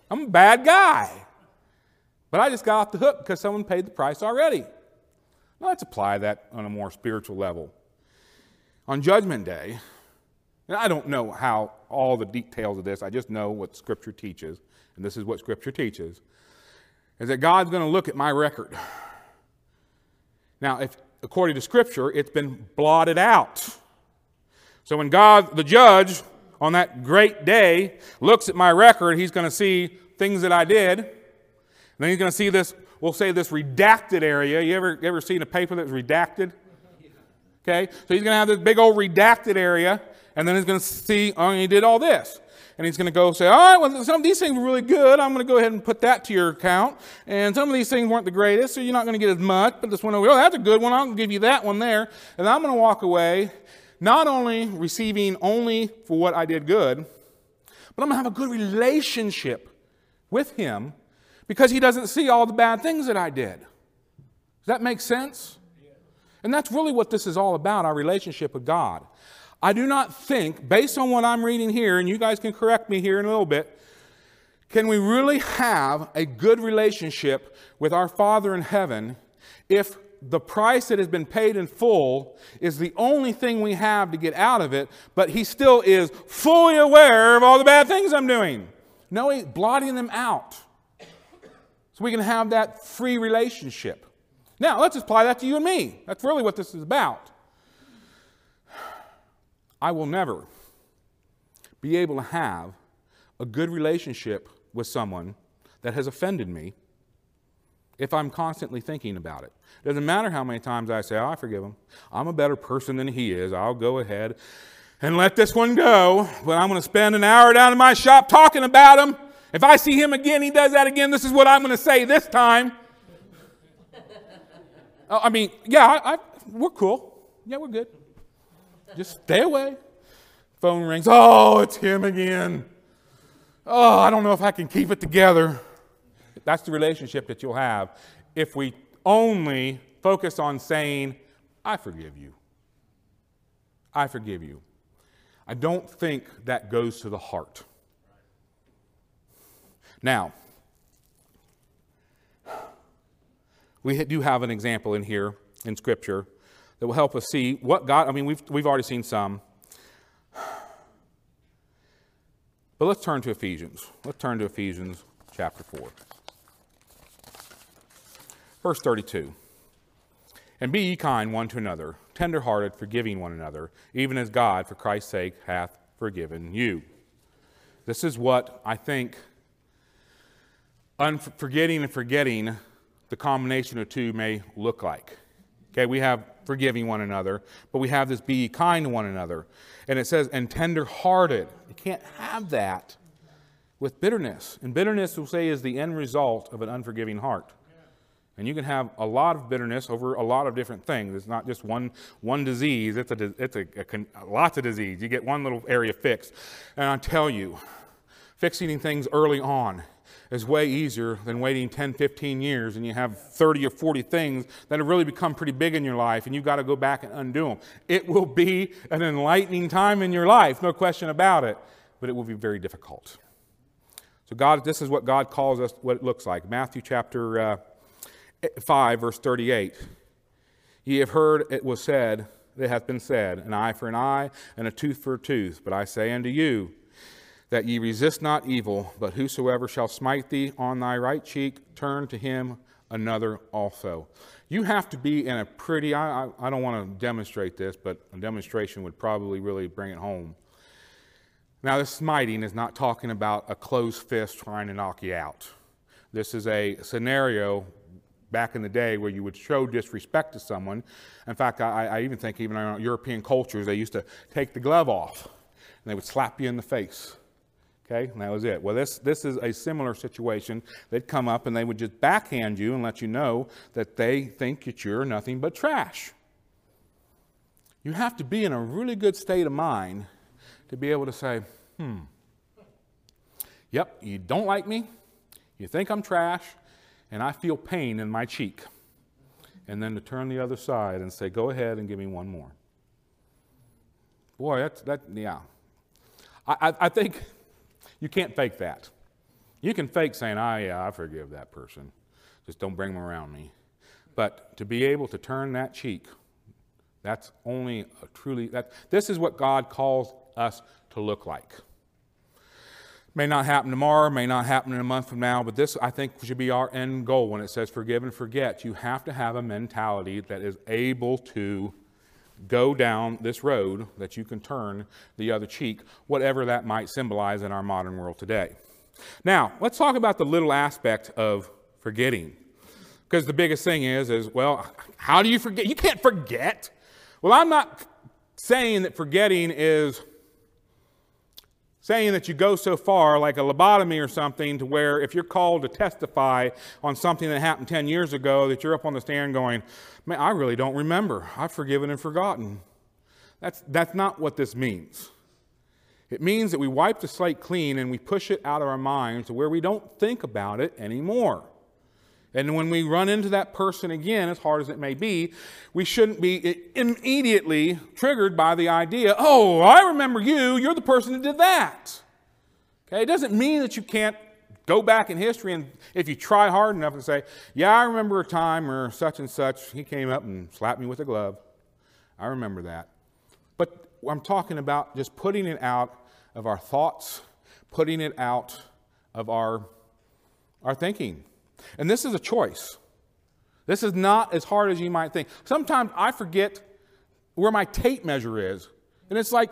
I'm a bad guy. But I just got off the hook because someone paid the price already. Now, let's apply that on a more spiritual level. On Judgment Day, and I don't know how all the details of this, I just know what Scripture teaches, and this is what Scripture teaches, is that God's going to look at my record. Now, if according to Scripture, it's been blotted out. So when God, the judge, on that great day, looks at my record, he's going to see things that I did then he's going to see this, we'll say this redacted area. You ever, ever seen a paper that's redacted? Okay, so he's going to have this big old redacted area, and then he's going to see, oh, he did all this. And he's going to go say, all right, well, some of these things were really good. I'm going to go ahead and put that to your account. And some of these things weren't the greatest, so you're not going to get as much. But this one over, oh, that's a good one. I'll give you that one there. And I'm going to walk away, not only receiving only for what I did good, but I'm going to have a good relationship with him because he doesn't see all the bad things that I did. Does that make sense? And that's really what this is all about our relationship with God. I do not think, based on what I'm reading here, and you guys can correct me here in a little bit, can we really have a good relationship with our Father in heaven if the price that has been paid in full is the only thing we have to get out of it, but He still is fully aware of all the bad things I'm doing? No, He's blotting them out. So we can have that free relationship. Now, let's apply that to you and me. That's really what this is about. I will never be able to have a good relationship with someone that has offended me if I'm constantly thinking about it. Doesn't matter how many times I say, oh, I forgive him. I'm a better person than he is. I'll go ahead and let this one go. But I'm going to spend an hour down in my shop talking about him. If I see him again, he does that again, this is what I'm going to say this time. oh, I mean, yeah, I, I, we're cool. Yeah, we're good. Just stay away. Phone rings. Oh, it's him again. Oh, I don't know if I can keep it together. That's the relationship that you'll have if we only focus on saying, I forgive you. I forgive you. I don't think that goes to the heart. Now, we do have an example in here in Scripture that will help us see what God, I mean, we've, we've already seen some. But let's turn to Ephesians. Let's turn to Ephesians chapter 4. Verse 32. And be ye kind one to another, tenderhearted, forgiving one another, even as God, for Christ's sake, hath forgiven you. This is what I think unforgetting and forgetting the combination of two may look like. Okay, we have forgiving one another, but we have this be kind to one another. And it says, and tender hearted. You can't have that with bitterness. And bitterness, we'll say, is the end result of an unforgiving heart. And you can have a lot of bitterness over a lot of different things. It's not just one, one disease, it's, a, it's a, a, lots of disease. You get one little area fixed. And I tell you, fixing things early on is way easier than waiting 10, 15 years and you have 30 or 40 things that have really become pretty big in your life and you've got to go back and undo them. It will be an enlightening time in your life, no question about it, but it will be very difficult. So, God, this is what God calls us, what it looks like. Matthew chapter. Uh, 5, verse 38. Ye have heard it was said, it hath been said, an eye for an eye, and a tooth for a tooth. But I say unto you, that ye resist not evil, but whosoever shall smite thee on thy right cheek, turn to him another also. You have to be in a pretty, I, I, I don't want to demonstrate this, but a demonstration would probably really bring it home. Now, this smiting is not talking about a closed fist trying to knock you out. This is a scenario back in the day where you would show disrespect to someone. In fact, I, I even think even in European cultures, they used to take the glove off and they would slap you in the face. Okay, and that was it. Well, this, this is a similar situation. They'd come up and they would just backhand you and let you know that they think that you're nothing but trash. You have to be in a really good state of mind to be able to say, hmm, yep, you don't like me, you think I'm trash, and I feel pain in my cheek. And then to turn the other side and say, go ahead and give me one more. Boy, that's, that, yeah. I, I, I think you can't fake that. You can fake saying, ah, yeah, I forgive that person. Just don't bring them around me. But to be able to turn that cheek, that's only a truly, that, this is what God calls us to look like. May not happen tomorrow, may not happen in a month from now, but this, I think, should be our end goal when it says forgive and forget. You have to have a mentality that is able to go down this road that you can turn the other cheek, whatever that might symbolize in our modern world today. Now, let's talk about the little aspect of forgetting. Because the biggest thing is, is, well, how do you forget? You can't forget. Well, I'm not saying that forgetting is saying that you go so far, like a lobotomy or something, to where if you're called to testify on something that happened 10 years ago, that you're up on the stand going, Man, I really don't remember. I've forgiven and forgotten. That's, that's not what this means. It means that we wipe the slate clean and we push it out of our minds to where we don't think about it anymore. And when we run into that person again, as hard as it may be, we shouldn't be immediately triggered by the idea, oh, I remember you, you're the person who did that. Okay, it doesn't mean that you can't go back in history and if you try hard enough and say, yeah, I remember a time where such and such, he came up and slapped me with a glove. I remember that. But I'm talking about just putting it out of our thoughts, putting it out of our, our thinking. And this is a choice. This is not as hard as you might think. Sometimes I forget where my tape measure is, and it's like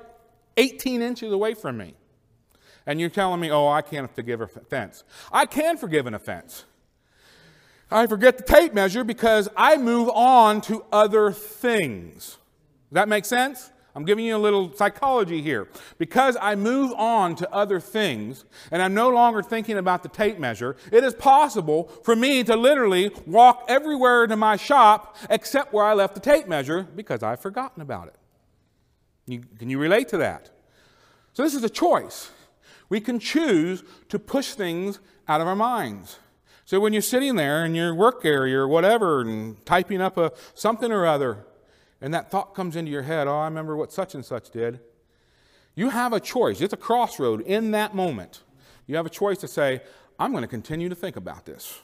18 inches away from me. And you're telling me, oh, I can't forgive an offense. I can forgive an offense. I forget the tape measure because I move on to other things. Does that make sense? I'm giving you a little psychology here. Because I move on to other things and I'm no longer thinking about the tape measure, it is possible for me to literally walk everywhere to my shop except where I left the tape measure because I've forgotten about it. You, can you relate to that? So, this is a choice. We can choose to push things out of our minds. So, when you're sitting there in your work area or whatever and typing up a something or other, and that thought comes into your head, oh, I remember what such and such did. You have a choice. It's a crossroad in that moment. You have a choice to say, I'm going to continue to think about this.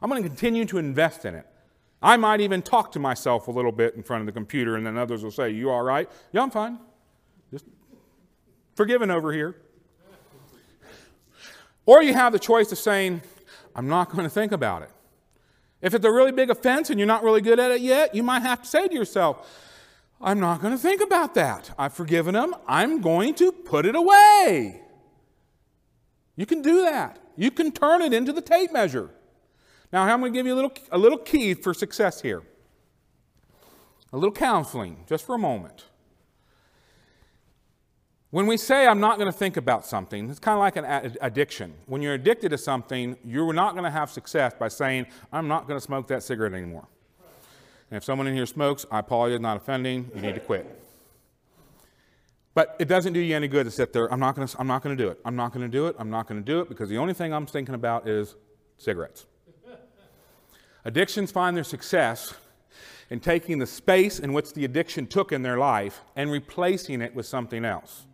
I'm going to continue to invest in it. I might even talk to myself a little bit in front of the computer, and then others will say, You all right? Yeah, I'm fine. Just forgiven over here. Or you have the choice of saying, I'm not going to think about it. If it's a really big offense and you're not really good at it yet, you might have to say to yourself, I'm not going to think about that. I've forgiven him. I'm going to put it away. You can do that. You can turn it into the tape measure. Now, I'm going to give you a little, a little key for success here. A little counseling, just for a moment. When we say, I'm not going to think about something, it's kind of like an addiction. When you're addicted to something, you're not going to have success by saying, I'm not going to smoke that cigarette anymore. And if someone in here smokes, I apologize, not offending, you need to quit. But it doesn't do you any good to sit there, I'm not going to, I'm not going to do it. I'm not going to do it. I'm not going to do it because the only thing I'm thinking about is cigarettes. Addictions find their success in taking the space in which the addiction took in their life and replacing it with something else.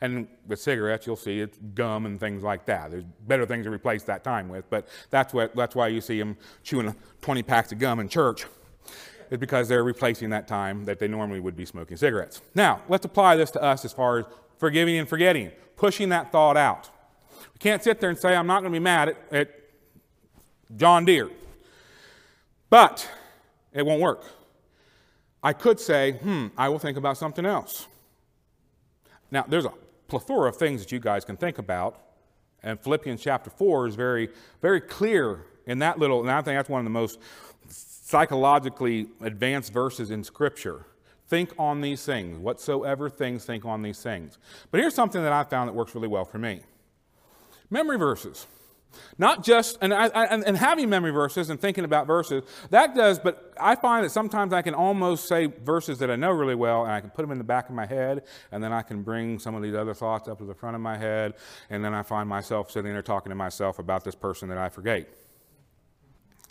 And with cigarettes, you'll see it's gum and things like that. There's better things to replace that time with, but that's, what, that's why you see them chewing 20 packs of gum in church. It's because they're replacing that time that they normally would be smoking cigarettes. Now, let's apply this to us as far as forgiving and forgetting, pushing that thought out. We can't sit there and say, I'm not going to be mad at, at John Deere. But it won't work. I could say, hmm, I will think about something else. Now, there's a plethora of things that you guys can think about. And Philippians chapter 4 is very, very clear in that little, and I think that's one of the most psychologically advanced verses in Scripture. Think on these things. Whatsoever things, think on these things. But here's something that I found that works really well for me memory verses. Not just, and, I, and, and, having memory verses and thinking about verses, that does, but I find that sometimes I can almost say verses that I know really well, and I can put them in the back of my head, and then I can bring some of these other thoughts up to the front of my head, and then I find myself sitting there talking to myself about this person that I forgave.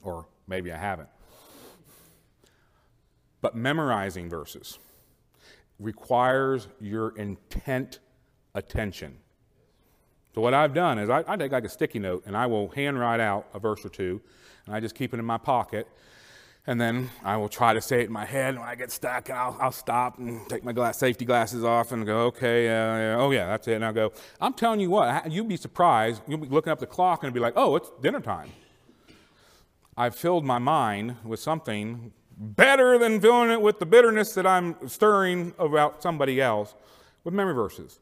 Or maybe I haven't. But memorizing verses requires your intent attention. So what I've done is I, I, take like a sticky note and I will handwrite out a verse or two, and I just keep it in my pocket. And then I will try to say it in my head. And when I get stuck, I'll, I'll stop and take my glass, safety glasses off and go, okay, uh, yeah, oh yeah, that's it. And I'll go, I'm telling you what, you'd be surprised. You'll be looking up the clock and be like, oh, it's dinner time. I've filled my mind with something better than filling it with the bitterness that I'm stirring about somebody else with memory verses.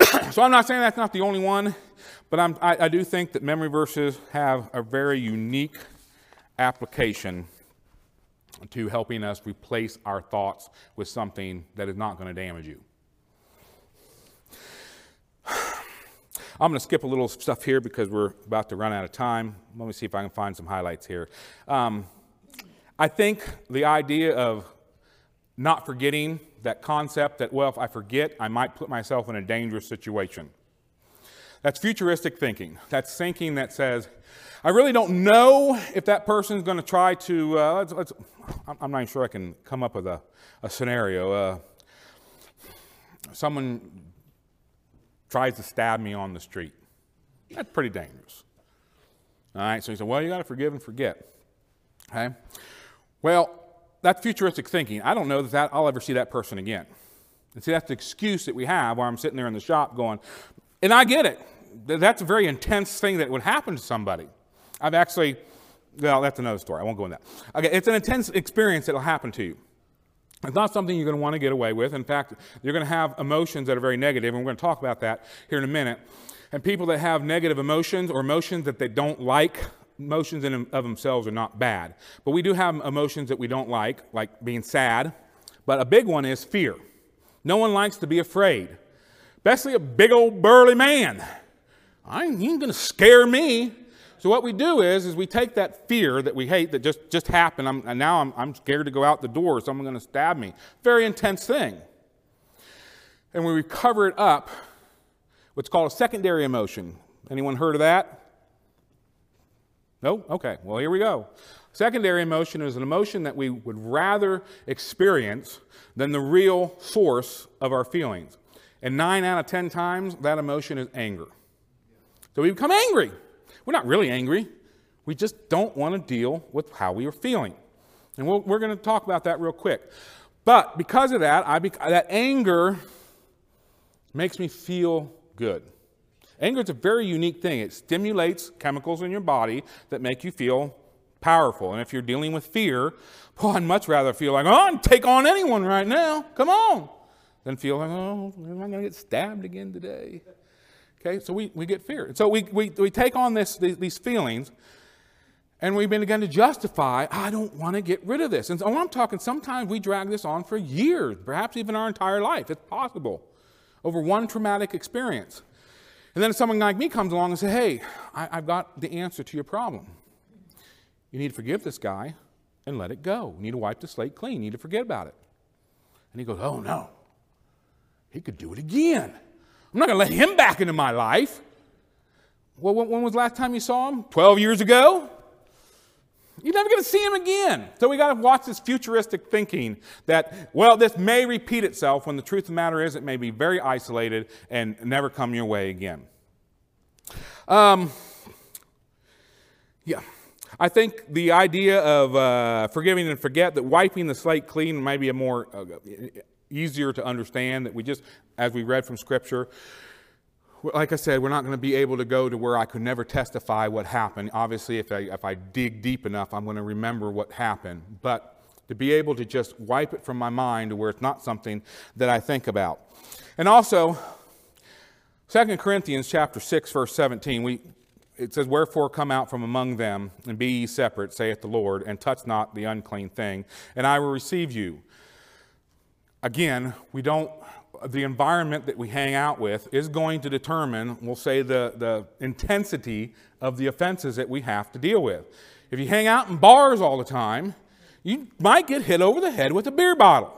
so I'm not saying that's not the only one, but I, I do think that memory verses have a very unique application to helping us replace our thoughts with something that is not going to damage you. I'm going to skip a little stuff here because we're about to run out of time. Let me see if I can find some highlights here. Um, I think the idea of not forgetting that concept that, well, if I forget, I might put myself in a dangerous situation. That's futuristic thinking. That's thinking that says, I really don't know if that person's going to try to. Uh, let's, let's, I'm not even sure I can come up with a, a scenario. Uh, someone tries to stab me on the street. That's pretty dangerous. All right, so he said, Well, you got to forgive and forget. Okay? Well, that's futuristic thinking. I don't know that, that I'll ever see that person again. And see, that's the excuse that we have while I'm sitting there in the shop going, and I get it. That's a very intense thing that would happen to somebody. I've actually, well, that's another story. I won't go into that. Okay, it's an intense experience that'll happen to you. It's not something you're going to want to get away with. In fact, you're going to have emotions that are very negative, and we're going to talk about that here in a minute. And people that have negative emotions or emotions that they don't like emotions in of themselves are not bad, but we do have emotions that we don't like, like being sad. But a big one is fear. No one likes to be afraid, especially a big old burly man. I ain't going to scare me. So what we do is, is we take that fear that we hate that just, just happened, I'm, and now I'm, I'm scared to go out the door, someone's to stab me. Very intense thing. And we cover it up, what's called a secondary emotion. Anyone heard of that? No? Okay, well, here we go. Secondary emotion is an emotion that we would rather experience than the real source of our feelings. And nine out of ten times, that emotion is anger. So we become angry. We're not really angry. We just don't want to deal with how we are feeling. And we we are going to talk about that real quick. But because of that, I that anger makes me feel good. Anger is a very unique thing. It stimulates chemicals in your body that make you feel powerful. And if you're dealing with fear, well, I'd much rather feel like, oh, I'd take on anyone right now. Come on. Than feel like, oh, am I going to get stabbed again today? Okay, so we, we get fear. So we, we, we take on this, these feelings and we begin to justify, I don't want to get rid of this. And so oh, I'm talking, sometimes we drag this on for years, perhaps even our entire life. It's possible over one traumatic experience. And then someone like me comes along and says, Hey, I, have got the answer to your problem. You need to forgive this guy and let it go. You need to wipe the slate clean. You need to forget about it. And he goes, Oh, no. He could do it again. I'm not going to let him back into my life. Well, when was the last time you saw him? 12 years ago? You're never going to see him again. So we got to watch this futuristic thinking that, well, this may repeat itself when the truth of the matter is it may be very isolated and never come your way again. Um, yeah. I think the idea of uh, forgiving and forget, that wiping the slate clean might be a more uh, easier to understand, that we just, as we read from Scripture, like I said, we're not going to be able to go to where I could never testify what happened. Obviously, if I, if I dig deep enough, I'm going to remember what happened. But to be able to just wipe it from my mind to where it's not something that I think about. And also, 2 Corinthians chapter 6, verse 17, we, it says, Wherefore come out from among them, and be ye separate, saith the Lord, and touch not the unclean thing, and I will receive you. Again, we don't the environment that we hang out with is going to determine, we'll say, the, the intensity of the offenses that we have to deal with. If you hang out in bars all the time, you might get hit over the head with a beer bottle.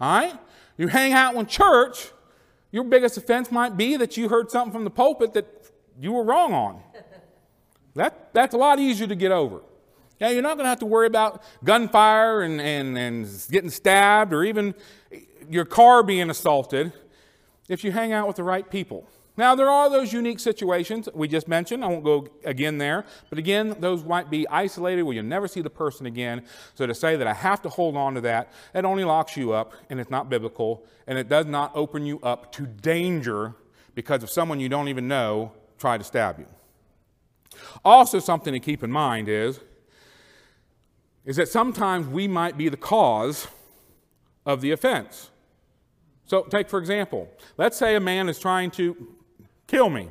All right? You hang out in church, your biggest offense might be that you heard something from the pulpit that you were wrong on. That, that's a lot easier to get over. Now, you're not going to have to worry about gunfire and, and, and getting stabbed or even your car being assaulted if you hang out with the right people. Now, there are those unique situations we just mentioned. I won't go again there. But again, those might be isolated where you'll never see the person again. So to say that I have to hold on to that, it only locks you up and it's not biblical and it does not open you up to danger because of someone you don't even know try to stab you. Also, something to keep in mind is, is that sometimes we might be the cause of the offense. So, take for example, let's say a man is trying to kill me.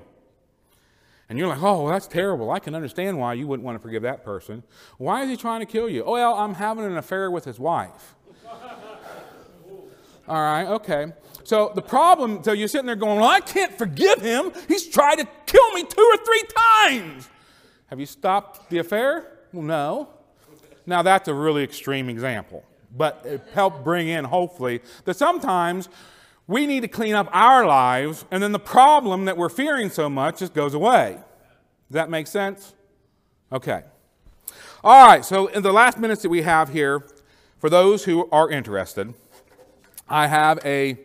And you're like, oh, that's terrible. I can understand why you wouldn't want to forgive that person. Why is he trying to kill you? Oh, well, I'm having an affair with his wife. All right, okay. So the problem, so you're sitting there going, well, I can't forgive him. He's tried to kill me two or three times. Have you stopped the affair? Well, no. Now, that's a really extreme example but help bring in, hopefully, that sometimes we need to clean up our lives, and then the problem that we're fearing so much just goes away. Does that make sense? Okay. All right, so in the last minutes that we have here, for those who are interested, I have a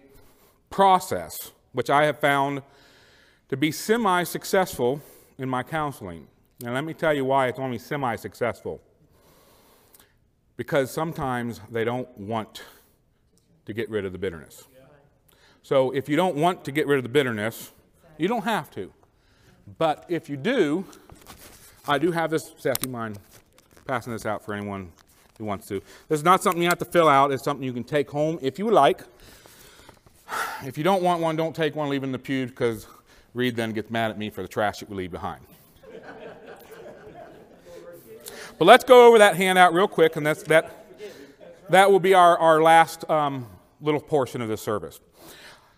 process which I have found to be semi successful in my counseling. And let me tell you why it's only semi successful because sometimes they don't want to get rid of the bitterness. So if you don't want to get rid of the bitterness, you don't have to. But if you do, I do have this, Seth, you mind passing this out for anyone who wants to. This is not something you have to fill out. It's something you can take home if you like. If you don't want one, don't take one, leave it in the pew because Reed then gets mad at me for the trash that we leave behind. But let's go over that handout real quick, and that's, that, that will be our, our last um, little portion of this service.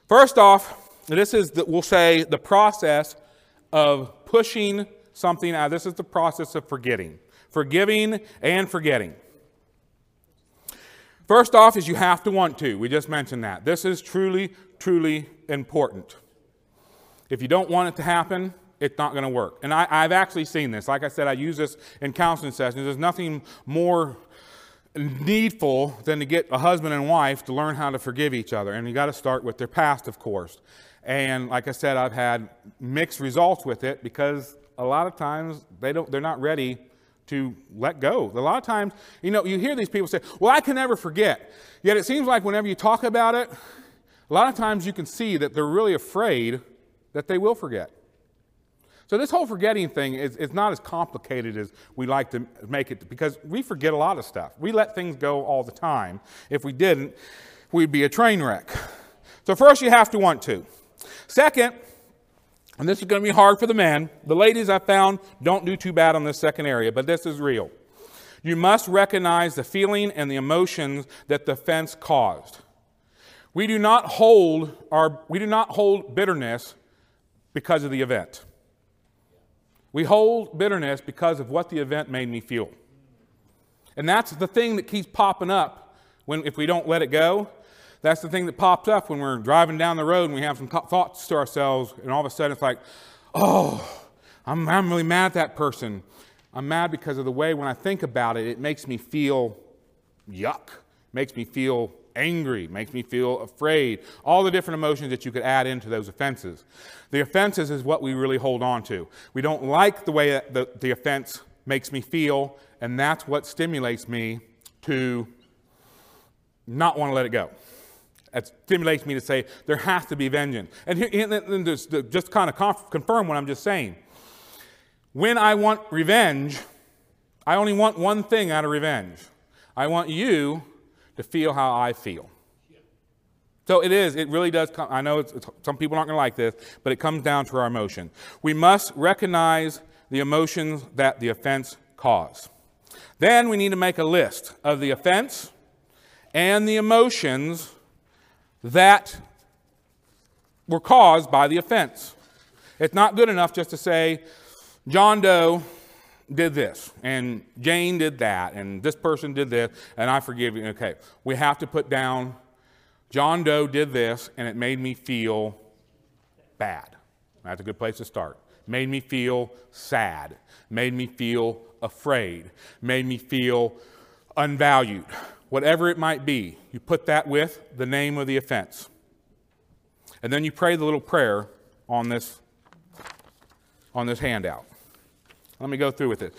First off, this is, the, we'll say, the process of pushing something out. This is the process of forgetting, forgiving and forgetting. First off, is you have to want to. We just mentioned that. This is truly, truly important. If you don't want it to happen, it's not going to work. And I, have actually seen this. Like I said, I use this in counseling sessions. There's nothing more needful than to get a husband and wife to learn how to forgive each other. And you got to start with their past, of course. And like I said, I've had mixed results with it because a lot of times they don't, they're not ready to let go. A lot of times, you know, you hear these people say, Well, I can never forget. Yet it seems like whenever you talk about it, a lot of times you can see that they're really afraid that they will forget. So this whole forgetting thing is, is not as complicated as we like to make it because we forget a lot of stuff. We let things go all the time. If we didn't, we'd be a train wreck. So first you have to want to. Second, and this is going to be hard for the men. The ladies I found don't do too bad on this second area, but this is real. You must recognize the feeling and the emotions that the offense caused. We do not hold our we do not hold bitterness because of the event. We hold bitterness because of what the event made me feel. And that's the thing that keeps popping up when if we don't let it go. That's the thing that pops up when we're driving down the road and we have some thoughts to ourselves, and all of a sudden it's like, oh, I'm, I'm really mad at that person. I'm mad because of the way when I think about it, it makes me feel yuck, makes me feel angry, makes me feel afraid, all the different emotions that you could add into those offenses. The offenses is what we really hold on to. We don't like the way the, the offense makes me feel, and that's what stimulates me to not want to let it go. It stimulates me to say, there has to be vengeance. And, here, and just, kind of conf- confirm what I'm just saying. When I want revenge, I only want one thing out of revenge. I want you to feel how I feel. So it is, it really does come. I know it's, it's, some people aren't going to like this, but it comes down to our emotion. We must recognize the emotions that the offense caused. Then we need to make a list of the offense and the emotions that were caused by the offense. It's not good enough just to say, John Doe did this, and Jane did that, and this person did this, and I forgive you. Okay, we have to put down John Doe did this, and it made me feel bad. That's a good place to start. Made me feel sad, made me feel afraid, made me feel unvalued. Whatever it might be, you put that with the name of the offense. And then you pray the little prayer on this on this handout. Let me go through with it.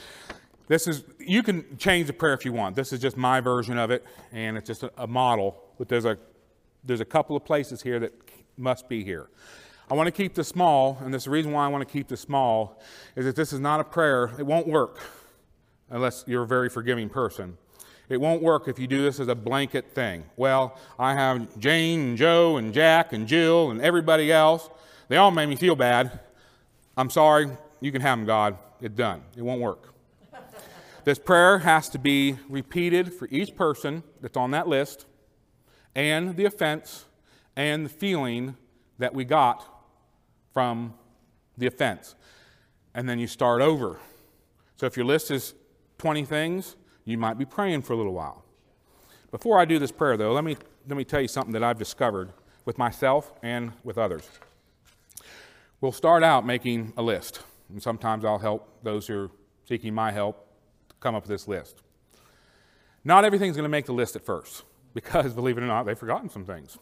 This is, you can change the prayer if you want. This is just my version of it, and it's just a, a model, but there's a, there's a couple of places here that must be here. I want to keep this small, and this the reason why I want to keep this small is that this is not a prayer. It won't work unless you're a very forgiving person. It won't work if you do this as a blanket thing. Well, I have Jane and Joe and Jack and Jill and everybody else. They all made me feel bad. I'm sorry. You can have them, God. It's done. It won't work. this prayer has to be repeated for each person that's on that list, and the offense, and the feeling that we got from the offense. And then you start over. So if your list is 20 things, you might be praying for a little while. Before I do this prayer, though, let me, let me tell you something that I've discovered with myself and with others. We'll start out making a list. And sometimes I'll help those who are seeking my help come up with this list. Not everything's going to make the list at first because, believe it or not, they've forgotten some things.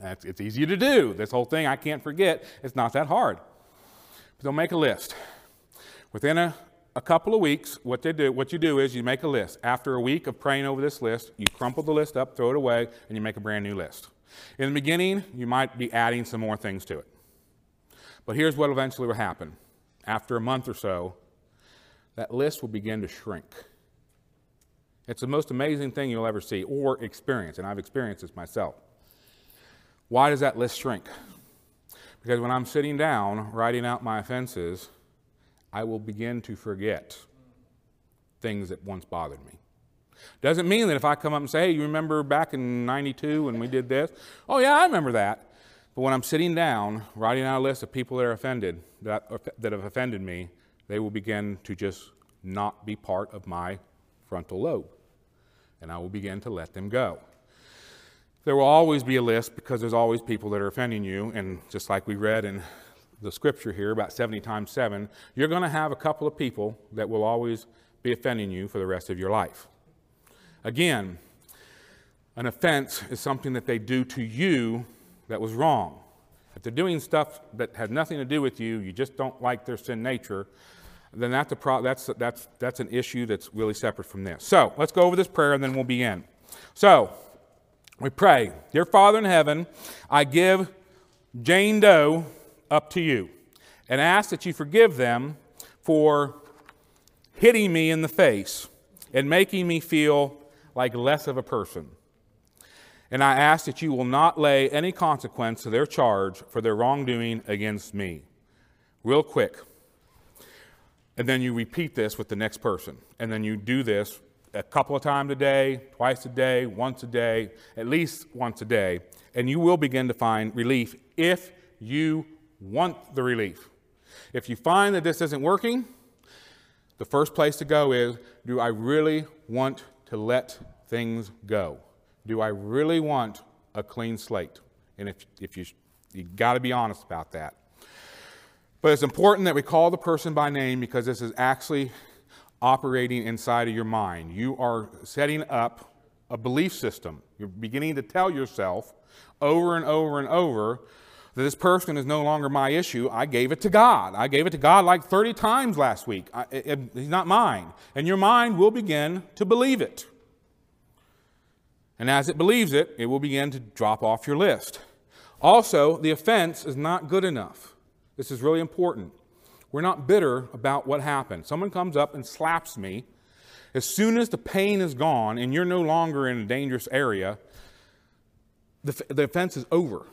That's, it's easy to do. This whole thing I can't forget, it's not that hard. But they'll make a list. Within a, a couple of weeks, what, they do, what you do is you make a list. After a week of praying over this list, you crumple the list up, throw it away, and you make a brand new list. In the beginning, you might be adding some more things to it. But here's what eventually will happen. After a month or so, that list will begin to shrink. It's the most amazing thing you'll ever see or experience, and I've experienced this myself. Why does that list shrink? Because when I'm sitting down writing out my offenses, I will begin to forget things that once bothered me. Doesn't mean that if I come up and say, hey, you remember back in 92 when we did this? Oh, yeah, I remember that. But when I'm sitting down, writing out a list of people that are offended, that, that have offended me, they will begin to just not be part of my frontal lobe. And I will begin to let them go. There will always be a list because there's always people that are offending you. And just like we read in the scripture here, about 70 times 7, you're going to have a couple of people that will always be offending you for the rest of your life. Again, an offense is something that they do to you that was wrong. If they're doing stuff that has nothing to do with you, you just don't like their sin nature, then that's, a pro- that's, that's, that's an issue that's really separate from this. So let's go over this prayer and then we'll begin. So we pray, Dear Father in heaven, I give Jane Doe up to you and ask that you forgive them for hitting me in the face and making me feel like less of a person. And I ask that you will not lay any consequence to their charge for their wrongdoing against me. Real quick. And then you repeat this with the next person. And then you do this a couple of times a day, twice a day, once a day, at least once a day. And you will begin to find relief if you want the relief. If you find that this isn't working, the first place to go is do I really want to let things go? Do I really want a clean slate? And if, if you, you got to be honest about that. But it's important that we call the person by name because this is actually operating inside of your mind. You are setting up a belief system. You're beginning to tell yourself over and over and over that this person is no longer my issue. I gave it to God. I gave it to God like 30 times last week. I, it, he's not mine. And your mind will begin to believe it. And as it believes it, it will begin to drop off your list. Also, the offense is not good enough. This is really important. We're not bitter about what happened. Someone comes up and slaps me. As soon as the pain is gone and you're no longer in a dangerous area, the, the offense is over.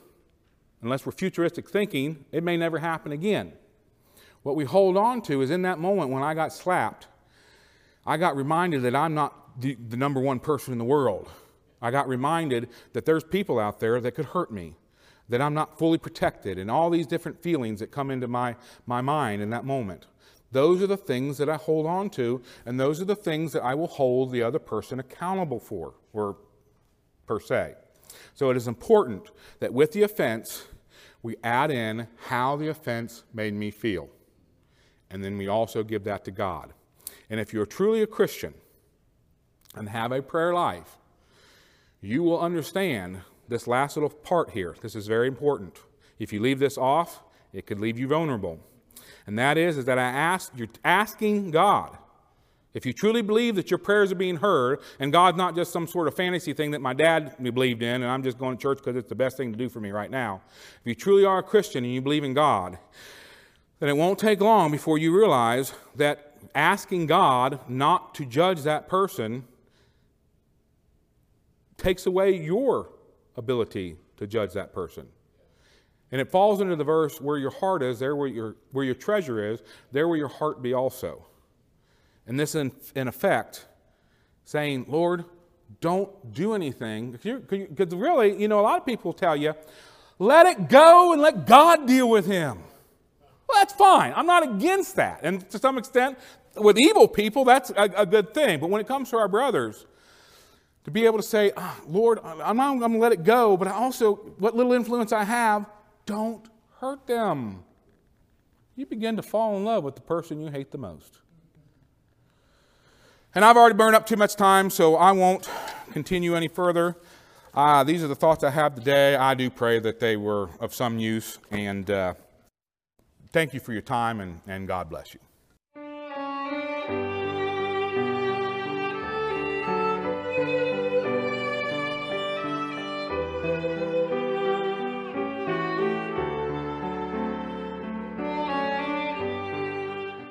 Unless we're futuristic thinking, it may never happen again. What we hold on to is in that moment when I got slapped, I got reminded that I'm not the, the number one person in the world. I got reminded that there's people out there that could hurt me, that I'm not fully protected, and all these different feelings that come into my, my mind in that moment. Those are the things that I hold on to, and those are the things that I will hold the other person accountable for, or per se. So it is important that with the offense, we add in how the offense made me feel. And then we also give that to God. And if you're truly a Christian and have a prayer life, you will understand this last little part here. This is very important. If you leave this off, it could leave you vulnerable. And that is, is that I ask, you're asking God. If you truly believe that your prayers are being heard, and God's not just some sort of fantasy thing that my dad believed in, and I'm just going to church because it's the best thing to do for me right now. If you truly are a Christian and you believe in God, then it won't take long before you realize that asking God not to judge that person takes away your ability to judge that person. And it falls into the verse where your heart is, there where your, where your treasure is, there will your heart be also. And this, in, in effect, saying, Lord, don't do anything. Because really, you know, a lot of people tell you, let it go and let God deal with him. Well, that's fine. I'm not against that. And to some extent, with evil people, that's a, a good thing. But when it comes to our brothers, to be able to say, oh, Lord, I'm not going to let it go, but I also, what little influence I have, don't hurt them. You begin to fall in love with the person you hate the most. And I've already burned up too much time, so I won't continue any further. Uh, these are the thoughts I have today. I do pray that they were of some use, and uh, thank you for your time, and, and God bless you.